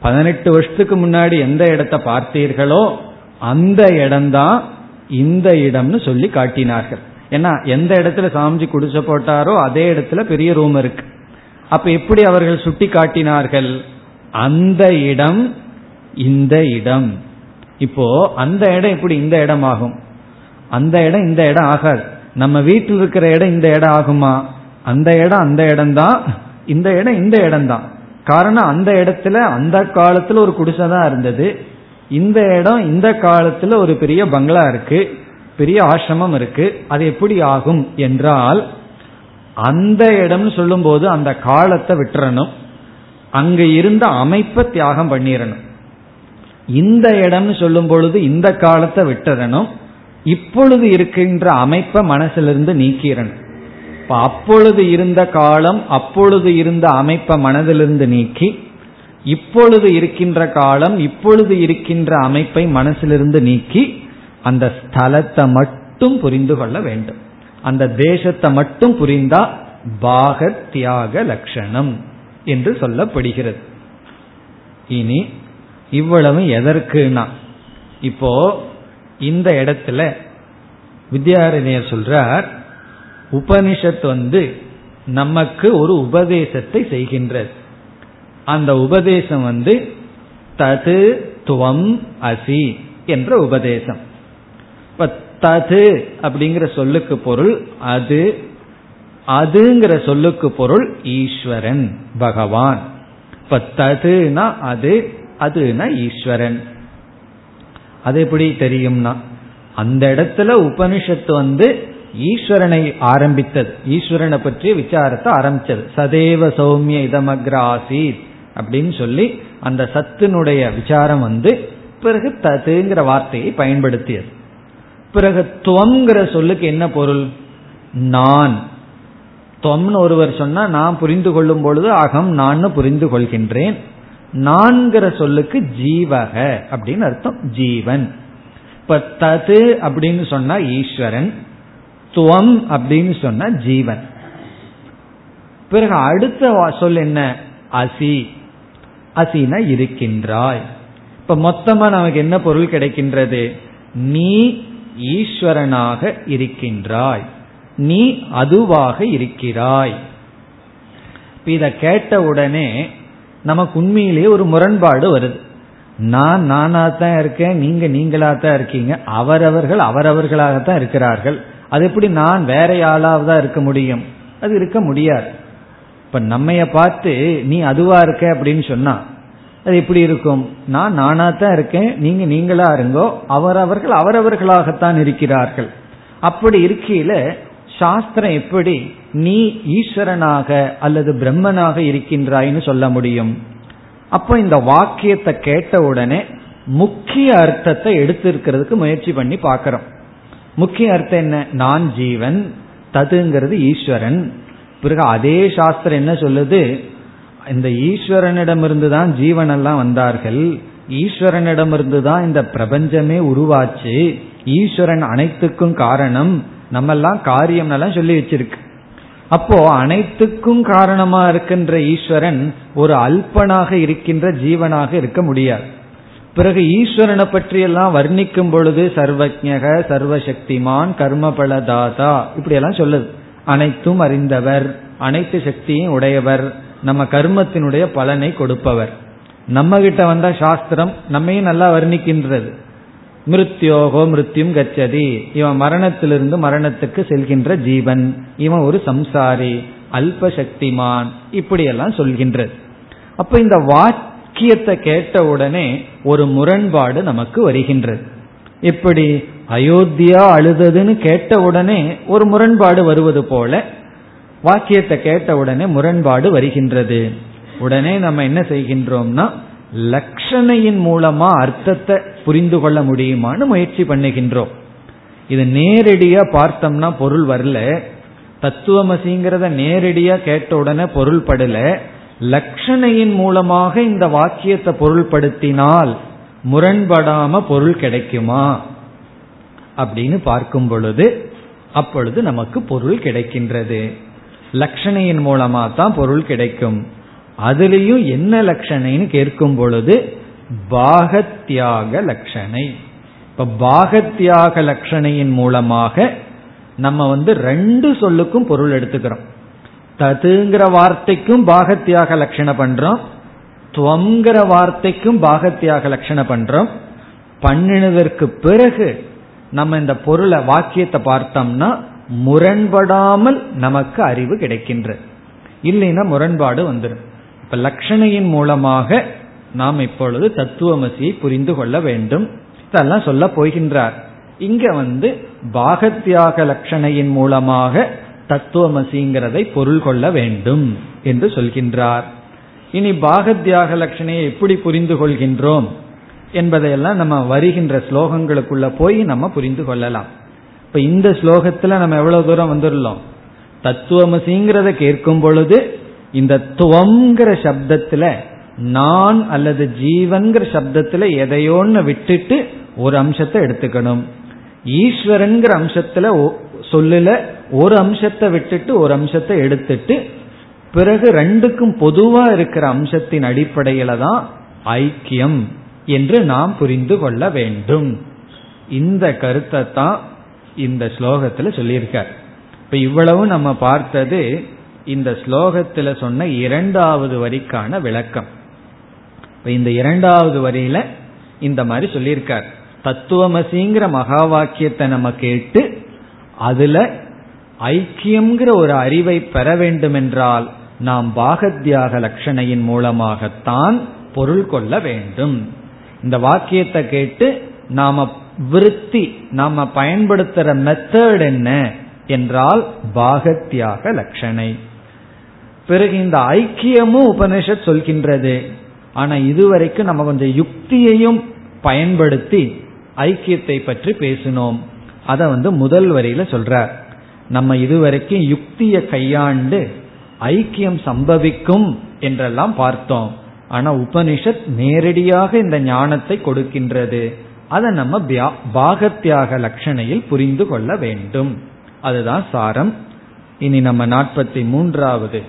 பதினெட்டு வருஷத்துக்கு முன்னாடி எந்த இடத்த பார்த்தீர்களோ அந்த இடம்தான் இந்த இடம்னு சொல்லி காட்டினார்கள். ஏன்னா எந்த இடத்துல சாமிஜி குடிசை போட்டாரோ அதே இடத்துல பெரிய ரூம் இருக்கு. அப்ப எப்படி அவர்கள் சுட்டி காட்டினார்கள்? அந்த இடம் இந்த இடம். இப்போ அந்த இடம் எப்படி இந்த இடம் ஆகும்? அந்த இடம் இந்த இடம் ஆகாது. நம்ம வீட்டில் இருக்கிற இடம் இந்த இடம் ஆகுமா? அந்த இடம் அந்த இடம் தான் இந்த இடம் இந்த இடம் தான் காரணம் அந்த இடத்துல அந்த காலத்துல ஒரு குடிசை தான் இருந்தது. இந்த இடம் இந்த காலத்துல ஒரு பெரிய பங்களா இருக்கு பெரிய ஆசிரமம் இருக்கு அது எப்படி ஆகும் என்றால் அந்த இடம்னு சொல்லும்போது அந்த காலத்தை விட்டுறணும். அங்க இருந்த அமைப்பை தியாகம் பண்ணிடணும் இந்த இடம்னு சொல்லும் பொழுது இந்த காலத்தை விட்டுறணும். இப்பொழுது இருக்கின்ற அமைப்பை மனசிலிருந்து நீக்கிறணும் இப்ப அப்பொழுது இருந்த காலம் அப்பொழுது இருந்த அமைப்பை மனதிலிருந்து நீக்கி இப்பொழுது இருக்கின்ற காலம் இப்பொழுது இருக்கின்ற அமைப்பை மனசிலிருந்து நீக்கி அந்த ஸ்தலத்தை மட்டும் புரிந்து கொள்ள வேண்டும். அந்த தேசத்தை மட்டும் புரிந்தா பாக தியாக லட்சணம் என்று சொல்லப்படுகிறது. இனி இவ்வளவு எதற்குனா இப்போ இந்த இடத்துல வித்யாரண்யர் சொல்றார் உபனிஷத் வந்து நமக்கு ஒரு உபதேசத்தை செய்கின்றது. அந்த உபதேசம் வந்து தது துவம் அசி என்ற உபதேசம். இப்ப தது அப்படிங்கிற சொல்லுக்கு பொருள் அது அதுங்கிற சொல்லுக்கு பொருள் ஈஸ்வரன் பகவான். இப்ப ததுனா அது அதுனா ஈஸ்வரன். அது எப்படி தெரியும்னா அந்த இடத்துல உபனிஷத்து வந்து ஈஸ்வரனை ஆரம்பித்தது ஈஸ்வரனை பற்றிய விசாரத்தை ஆரம்பிச்சது. சதேவ சௌமிய இதமக்ர ஆசீத் அப்படின்னு சொல்லி அந்த சத்தினுடைய விசாரம் வந்து பிறகு ததுங்கிற வார்த்தையை பயன்படுத்தியது. பிறகு துவங்கிற சொல்லுக்கு என்ன பொருள்? நான். துவம்னு ஒருவர் சொன்னா நான் புரிந்து கொள்ளும் பொழுது அகம் நான் புரிந்து கொள்கின்றேன். நான்கிற சொல்லுக்கு ஜீவக அப்படின்னு அர்த்தம் ஜீவன். இப்ப தது அப்படின்னு சொன்னா ஈஸ்வரன் துவம் அப்படின்னு சொன்னா ஜீவன். பிறகு அடுத்த சொல் என்ன? அசி. அசின இருக்கின்றாய். இப்ப மொத்தமா நமக்கு என்ன பொருள் கிடைக்கின்றது? நீ ஈஸ்வரனாக இருக்கின்றாய். நீ அதுவாக இருக்கிறாய். இத கேட்ட உடனே நமக்கு உண்மையிலேயே ஒரு முரண்பாடு வருது. நான் நானா தான் இருக்கேன் நீங்க நீங்களா தான் இருக்கீங்க. அவரவர்கள் அவரவர்களாகத்தான் இருக்கிறார்கள். அது எப்படி நான் வேற ஆளாவதா இருக்க முடியும்? அது இருக்க முடியாது. இப்ப நம்மைய பார்த்து நீ அதுவா இருக்க? அப்படின்னு சொன்னா அது எப்படி இருக்கும்? நான் நானா தான் இருக்கேன். நீங்க நீங்களா இருங்கோ. அவரவர்கள் அவரவர்களாகத்தான் இருக்கிறார்கள். அப்படி இருக்கையில சாஸ்திரம் எப்படி நீ ஈஸ்வரனாக அல்லது பிரம்மனாக இருக்கின்றாய்னு சொல்ல முடியும்? அப்போ இந்த வாக்கியத்தை கேட்ட உடனே முக்கிய அர்த்தத்தை எடுத்திருக்கிறதுக்கு முயற்சி பண்ணி பார்க்கிறோம். முக்கிய அர்த்தம் என்ன? நான் ஜீவன் ததுங்கிறது ஈஸ்வரன். பிறகு அதே சாஸ்திரம் என்ன சொல்லுது? இந்த ஈஸ்வரனிடமிருந்து தான் ஜீவன் எல்லாம் வந்தார்கள். ஈஸ்வரனிடமிருந்து தான் இந்த பிரபஞ்சமே உருவாச்சு. ஈஸ்வரன் அனைத்துக்கும் காரணம். நம்மெல்லாம் காரியம் எல்லாம் சொல்லி வச்சிருக்கு. அப்போ அனைத்துக்கும் காரணமா இருக்கின்ற ஈஸ்வரன் ஒரு அல்பனாக இருக்கின்ற ஜீவனாக இருக்க முடியாது. பிறகு ஈஸ்வரனை பற்றியெல்லாம் வர்ணிக்கும் பொழுது சர்வஜக சர்வசக்திமான் கர்மபலதாதா இப்படி எல்லாம் சொல்லுது. அனைத்தும் அறிந்தவர் அனைத்து சக்தியும் உடையவர் நம்ம கர்மத்தினுடைய பலனை கொடுப்பவர். நம்ம கிட்ட வந்த சாஸ்திரம் நம்மையும் நல்லா வர்ணிக்கின்றது. மிருத்யோகோ மிருத்யும் கச்சதி. இவன் மரணத்திலிருந்து மரணத்துக்கு செல்கின்ற ஜீவன். இவன் ஒரு சம்சாரி அல்ப சக்திமான் இப்படியெல்லாம் சொல்கின்றது. அப்ப இந்த வாக்கியத்தை கேட்ட உடனே ஒரு முரண்பாடு நமக்கு வருகின்றது. எப்படி? அயோத்தியா அழுததுன்னு கேட்ட உடனே ஒரு முரண்பாடு வருவது போல வாக்கியத்தை கேட்ட உடனே முரண்பாடு வருகின்றது. உடனே நம்ம என்ன செய்கின்றோம்னா லட்சணையின் மூலமா அர்த்தத்தை புரிந்து கொள்ள முடியுமான்னு முயற்சி பண்ணுகின்றோம். இது நேரடியா பார்த்தோம்னா பொருள் வரல. தத்துவமசிங்கிறத நேரடியா கேட்ட உடனே பொருள் படல. லட்சணையின் மூலமாக இந்த வாக்கியத்தை பொருள்படுத்தினால் முரண்படாம பொருள் கிடைக்குமா? அப்படின்னு பார்க்கும் பொழுது அப்பொழுது நமக்கு பொருள் கிடைக்கின்றது. லட்சணையின் மூலமா தான் பொருள் கிடைக்கும். அதுலேயும் என்ன லட்சணைன்னு கேட்கும் பொழுது பாகத்தியாக லட்சணை இப்ப பாகத்தியாக லட்சணையின் மூலமாக நம்ம வந்து ரெண்டு சொல்லுக்கும் பொருள் எடுத்துக்கிறோம். ததுங்கிற வார்த்தைக்கும் பாகத்தியாக லட்சணை பண்றோம். துவங்கிற வார்த்தைக்கும் பாகத்தியாக லட்சண பண்றோம். பண்ணினதற்கு பிறகு நம்ம இந்த பொருளை வாக்கியத்தை பார்த்தோம்னா முரண்படாமல் நமக்கு அறிவு கிடைக்கின்ற. இல்லைன்னா முரண்பாடு வந்துடும் இப்ப லட்சணையின் மூலமாக நாம் இப்பொழுது தத்துவமசியை புரிந்து கொள்ள வேண்டும். இதெல்லாம் சொல்ல போகின்றார். இங்க வந்து பாகத்தியாக லட்சணையின் மூலமாக தத்துவமசிங்கிறதை பொருள் கொள்ள வேண்டும் என்று சொல்கின்றார். இனி பாகத்தியாக லட்சணையை எப்படி புரிந்து கொள்கின்றோம்? என்பதையெல்லாம் நம்ம வருகின்ற ஸ்லோகங்களுக்குள்ள போய் நம்ம புரிந்து கொள்ளலாம். இப்ப இந்த ஸ்லோகத்துல நம்ம எவ்வளவு தூரம் வந்துடலாம் தத்துவமசிங்கிறத கேட்கும் பொழுது இந்த துவங்கிற சப்தத்துல நான் அல்லது ஜீவன்கிற சப்தத்துல எதையோன்னு விட்டுட்டு ஒரு அம்சத்தை எடுத்துக்கணும். ஈஸ்வரன்கிற அம்சத்துல சொல்லுல ஒரு அம்சத்தை விட்டுட்டு ஒரு அம்சத்தை எடுத்துட்டு பிறகு ரெண்டுக்கும் பொதுவா இருக்கிற அம்சத்தின் அடிப்படையில தான் ஐக்கியம். என்று நாம் புரிந்து கொள்ள வேண்டும். இந்த கருத்தை தான் இந்த ஸ்லோகத்துல சொல்லியிருக்கார். இப்ப இவ்வளவு நம்ம பார்த்தது இந்த ஸ்லோகத்துல சொன்ன இரண்டாவது வரிக்கான விளக்கம். இப்ப இந்த இரண்டாவது வரியில இந்த மாதிரி சொல்லியிருக்கார். தத்துவமசிங்கிற மகா வாக்கியத்தை நம்ம கேட்டு அதுல ஐக்கியம்ங்கிற ஒரு அறிவை பெற வேண்டும் என்றால் நாம் பாகத்யாக லட்சணையின் மூலமாகத்தான் பொருள் கொள்ள வேண்டும். இந்த வாக்கியத்தை கேட்டு நாம விருத்தி நாம பயன்படுத்துற மெத்தட் என்ன என்றால் பாகத்தியாக லட்சணை பிறகு இந்த ஐக்கியமும் உபனிஷத் சொல்கின்றது. ஆனா இதுவரைக்கும் நம்ம கொஞ்சம் யுக்தியையும் பயன்படுத்தி ஐக்கியத்தை பற்றி பேசினோம். அதை வந்து முதல் வரியில சொல்றார். நம்ம இதுவரைக்கும் யுக்தியை கையாண்டு ஐக்கியம் சம்பவிக்கும் என்றெல்லாம் பார்த்தோம். ஆனா உபனிஷத் நேரடியாக இந்த ஞானத்தை கொடுக்கின்றது. அதை நம்ம பாகத்தியாக லட்சணையில் புரிந்து கொள்ள வேண்டும். அதுதான் சாரம். இனி நம்ம நாற்பத்தி மூன்றாவது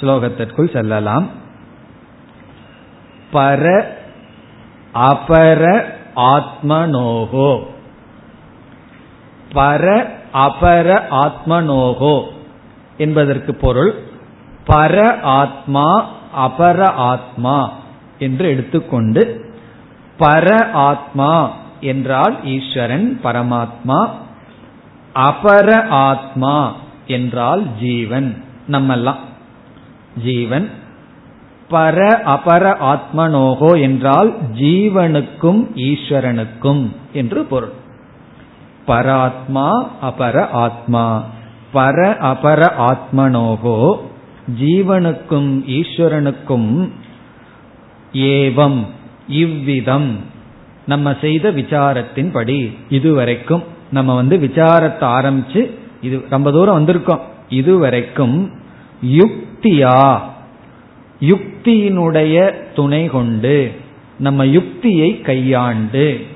ஸ்லோகத்திற்குள் செல்லலாம். பர அபர ஆத்மனோகோ. பர அபர ஆத்மனோகோ என்பதற்கு பொருள் பர ஆத்மா அபர ஆத்மா என்று எடுத்துக்கொண்டு பர ஆத்மா என்றால் ஈஸ்வரன் பரமாத்மா அபர ஆத்மா என்றால் ஜீவன் நம்மெல்லாம். ஜீவன் பர அபர ஆத்மனோகோ என்றால் ஜீவனுக்கும் ஈஸ்வரனுக்கும் என்று பொருள். பராத்மா அபர ஆத்மா பர அபர ஆத்மனோகோ ஜீவனுக்கும் ஈஸ்வரனுக்கும் ஏவம் இவ்விதம் நம்ம செய்த விசாரத்தின்படி இதுவரைக்கும் நம்ம வந்து விசாரத்தை ஆரம்பிச்சு இது ரொம்ப தூரம் வந்திருக்கோம். இதுவரைக்கும் யுக்தியா யுக்தியினுடைய துணை கொண்டு நம்ம யுக்தியை கையாண்டு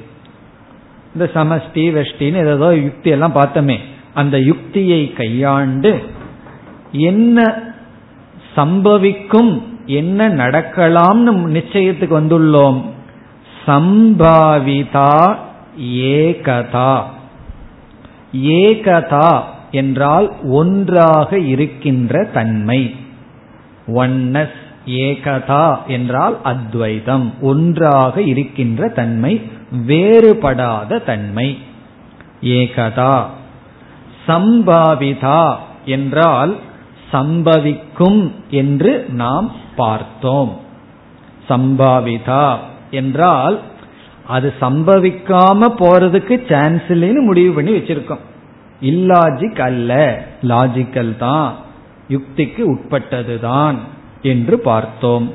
இந்த சமஷ்டி வெஷ்டின்னு ஏதோ யுக்தி எல்லாம் பார்த்தோமே அந்த யுக்தியை கையாண்டு என்ன சம்பவிக்கும் என்ன நடக்கலாம்னு நிச்சயத்துக்கு வந்துள்ளோம். சம்பாவிதா ஏகதா. ஏகதா என்றால் ஒன்றாக இருக்கின்ற தன்மை. ஒன்னஸ் ஏகதா என்றால் அத்வைதம். ஒன்றாக இருக்கின்ற தன்மை வேறுபடாத தன்மை. ஏகதா. சம்பாவிதா என்றால் சம்பவிக்கும் என்று நாம் பார்த்தோம். சம்பாவிதா என்றால் அது சம்பவிக்காம போறதுக்கு சான்ஸ் இல்லைன்னு முடிவு பண்ணி வச்சிருக்கோம். இல்லாஜிக் அல்ல லாஜிக்கல் தான் யுக்திக்கு உட்பட்டதுதான் என்று பார்த்தோம்.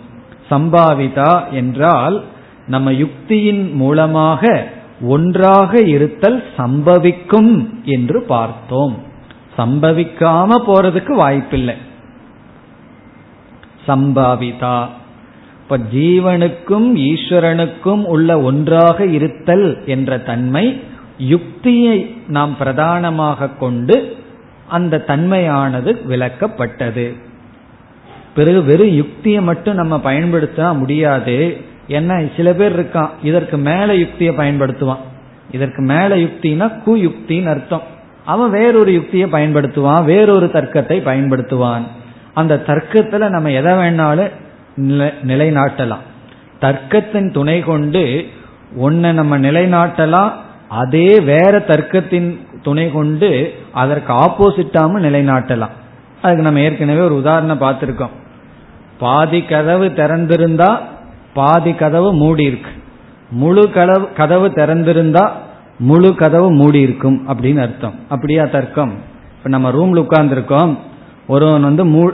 சம்பாவிதா என்றால் நம்ம யுக்தியின் மூலமாக ஒன்றாக இருத்தல் சம்பவிக்கும் என்று பார்த்தோம். சம்பவிக்காம போறதுக்கு வாய்ப்பில்லை. சம்பாவிதா. இப்ப ஜீவனுக்கும் ஈஸ்வரனுக்கும் உள்ள ஒன்றாக இருத்தல் என்ற தன்மை யுக்தியை நாம் பிரதானமாக கொண்டு அந்த தன்மையானது விளக்கப்பட்டது. பிறகு வெறும் யுக்தியை மட்டும் நம்ம பயன்படுத்த முடியாது. ஏன்னா சில பேர் இருக்கான் இதற்கு மேல யுக்தியை பயன்படுத்துவான். இதற்கு மேல யுக்தினா கு யுக்தின்னு அர்த்தம். அவன் வேறொரு யுக்தியை பயன்படுத்துவான் வேறொரு தர்க்கத்தை பயன்படுத்துவான். அந்த தர்க்கத்துல நம்ம எதை வேணாலும் நிலைநாட்டலாம். தர்க்கத்தின் துணை கொண்டு ஒன்ன நம்ம நிலைநாட்டலாம் அதே வேற தர்க்கத்தின் துணை கொண்டு அதற்கு ஆப்போசிட்டாம நிலைநாட்டலாம். அதுக்கு நம்ம ஏற்கனவே ஒரு உதாரணம் பார்த்துருக்கோம். பாதி கதவு திறந்திருந்தா பாதி கதவு மூடி இருக்கு முழு கதவு கதவு திறந்திருந்தா முழு கதவு மூடி இருக்கும் அப்படின்னு அர்த்தம். அப்படியா தர்க்கம்? இப்ப நம்ம ரூம்ல உட்கார்ந்துருக்கோம். ஒருவன் வந்து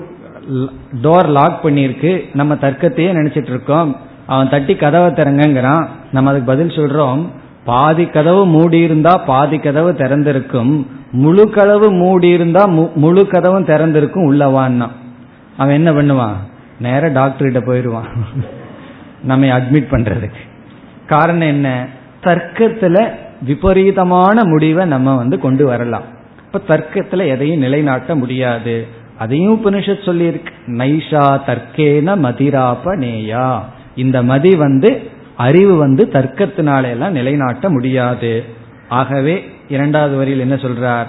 டோர் லாக் பண்ணியிருக்கு. நம்ம தர்க்கத்தையே நினைச்சிட்டு இருக்கோம். அவன் தட்டி கதவை திறங்கிறான் நம்ம அதுக்கு பதில் சொல்றோம். பாதி கதவு மூடி இருந்தா பாதி கதவு திறந்திருக்கும். முழு கதவு மூடி இருந்தா முழு கதவும் திறந்திருக்கும் உள்ளவான்னா. அவன் என்ன பண்ணுவான்? நேர டாக்டர்கிட்ட போயிடுவான். நம்ம அட்மிட் பண்றதுக்கு. காரணம் என்ன? தர்க்கத்துல விபரீதமான முடிவை நம்ம வந்து கொண்டு வரலாம். இப்ப தர்க்கத்துல எதையும் நிலைநாட்ட முடியாது. அதையும் உபனிஷத் சொல்லியிருக்கு. நைஷா தர்க்கேன மதிராப நேயா இந்த மதி வந்து அறிவு வந்து தர்க்கத்தினால எல்லாம் நிலைநாட்ட முடியாது. ஆகவே இரண்டாவது வரியில் என்ன சொல்றார்?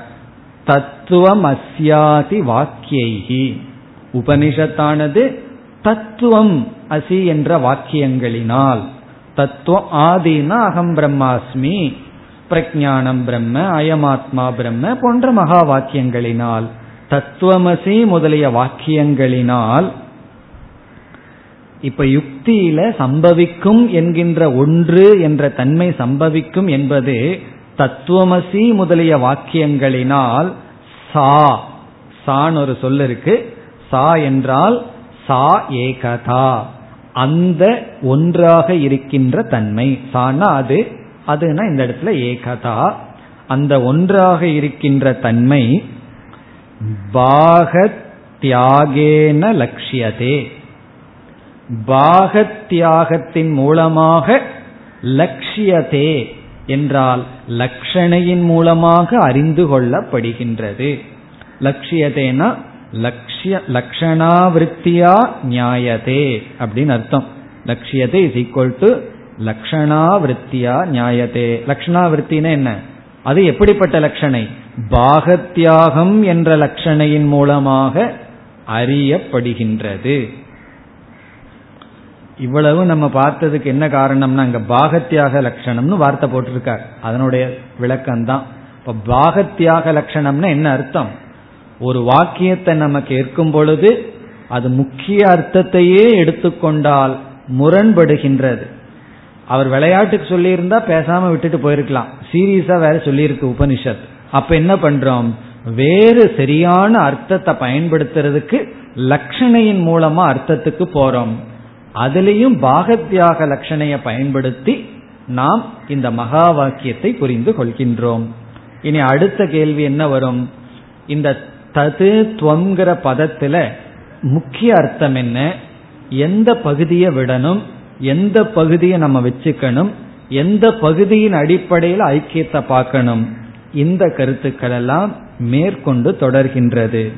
தத்துவம் அஸ்யாதி வாக்கியைகி உபனிஷத்தானது தத்துவம் அசி என்ற வாக்கியங்களினால். தத்துவம் ஆதினா அகம் பிரம்மாஸ்மி. பிரஜானம் பிரம்ம அயமாத்மா பிரம்ம போன்ற மகா வாக்கியங்களினால் தத்துவமசி முதலிய வாக்கியங்களினால் இப்ப யுக்தியில சம்பவிக்கும் என்கின்ற ஒன்று என்ற தன்மை சம்பவிக்கும் என்பது தத்துவமசி முதலிய வாக்கியங்களினால் சா சான்னு ஒரு சொல் இருக்கு. சா என்றால் சா ஏகதா. அந்த ஒன்றாக இருக்கின்ற தன்மை. சானா அது அதுனா இந்த இடத்துல ஏகதா. அந்த ஒன்றாக இருக்கின்ற தன்மை பாகத்தியாகேன லட்சியதே பாகத்தியாகத்தின் மூலமாக லட்சியதே என்றால் லட்சணையின் மூலமாக அறிந்து கொள்ளப்படுகின்றது. லட்சியதேனா லட்சிய லக்ஷணாவிருத்தியா நியாயதே அப்படின்னு அர்த்தம். லட்சியதே இஸ் ஈக்குவல் டு லக்ஷணாவிருத்தியா நியாயத்தே லக்ஷணாவிருத்தினா என்ன? அது எப்படிப்பட்ட லட்சணை பாகத்தியாகம் என்ற லட்சணையின் மூலமாக அறியப்படுகின்றது. இவ்வளவு நம்ம பார்த்ததுக்கு என்ன காரணம்னா அங்க பாகத்தியாக லட்சணம்னு வார்த்தை போட்டிருக்கார். அதனுடைய விளக்கம் தான் இப்ப பாகத்தியாக லட்சணம்னா என்ன அர்த்தம்? ஒரு வாக்கியத்தை நம்ம கேட்கும் பொழுது அது முக்கிய அர்த்தத்தையே எடுத்துக்கொண்டால் முரண்படுகின்றது. அவர் விளையாட்டுக்கு சொல்லியிருந்தா பேசாம விட்டுட்டு போயிருக்கலாம். சீரியஸா வேற சொல்லியிருக்கு உபனிஷத். அப்ப என்ன பண்றோம்? வேறு சரியான அர்த்தத்தை பயன்படுத்துறதுக்கு லட்சணையின் மூலமா அர்த்தத்துக்கு போறோம். அதுலேயும் பாகத்யாக லட்சணைய பயன்படுத்தி நாம் இந்த மகா வாக்கியத்தை புரிந்து கொள்கின்றோம். இனி அடுத்த கேள்வி என்ன வரும்? இந்த தது துவங்கிற பதத்துல முக்கிய அர்த்தம் என்ன? எந்த பகுதியை விடணும்? எந்த பகுதியை நம்ம வச்சுக்கணும் எந்த பகுதியின் அடிப்படையில் ஐக்கியத்தை பார்க்கணும் இந்த கருத்துக்கள் எல்லாம் மேற்கொண்டு தொடர்கின்றது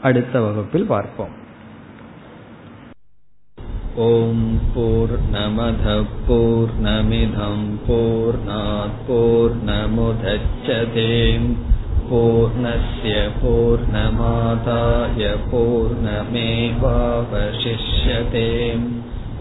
அடுத்த வகுப்பில் பார்ப்போம் ॐ पूर्णमधपूर्णमिधं पूर्णात्पूर्णमुदच्छते पूर्णस्य पूर्णमादाय पूर्णमेवावशिष्यते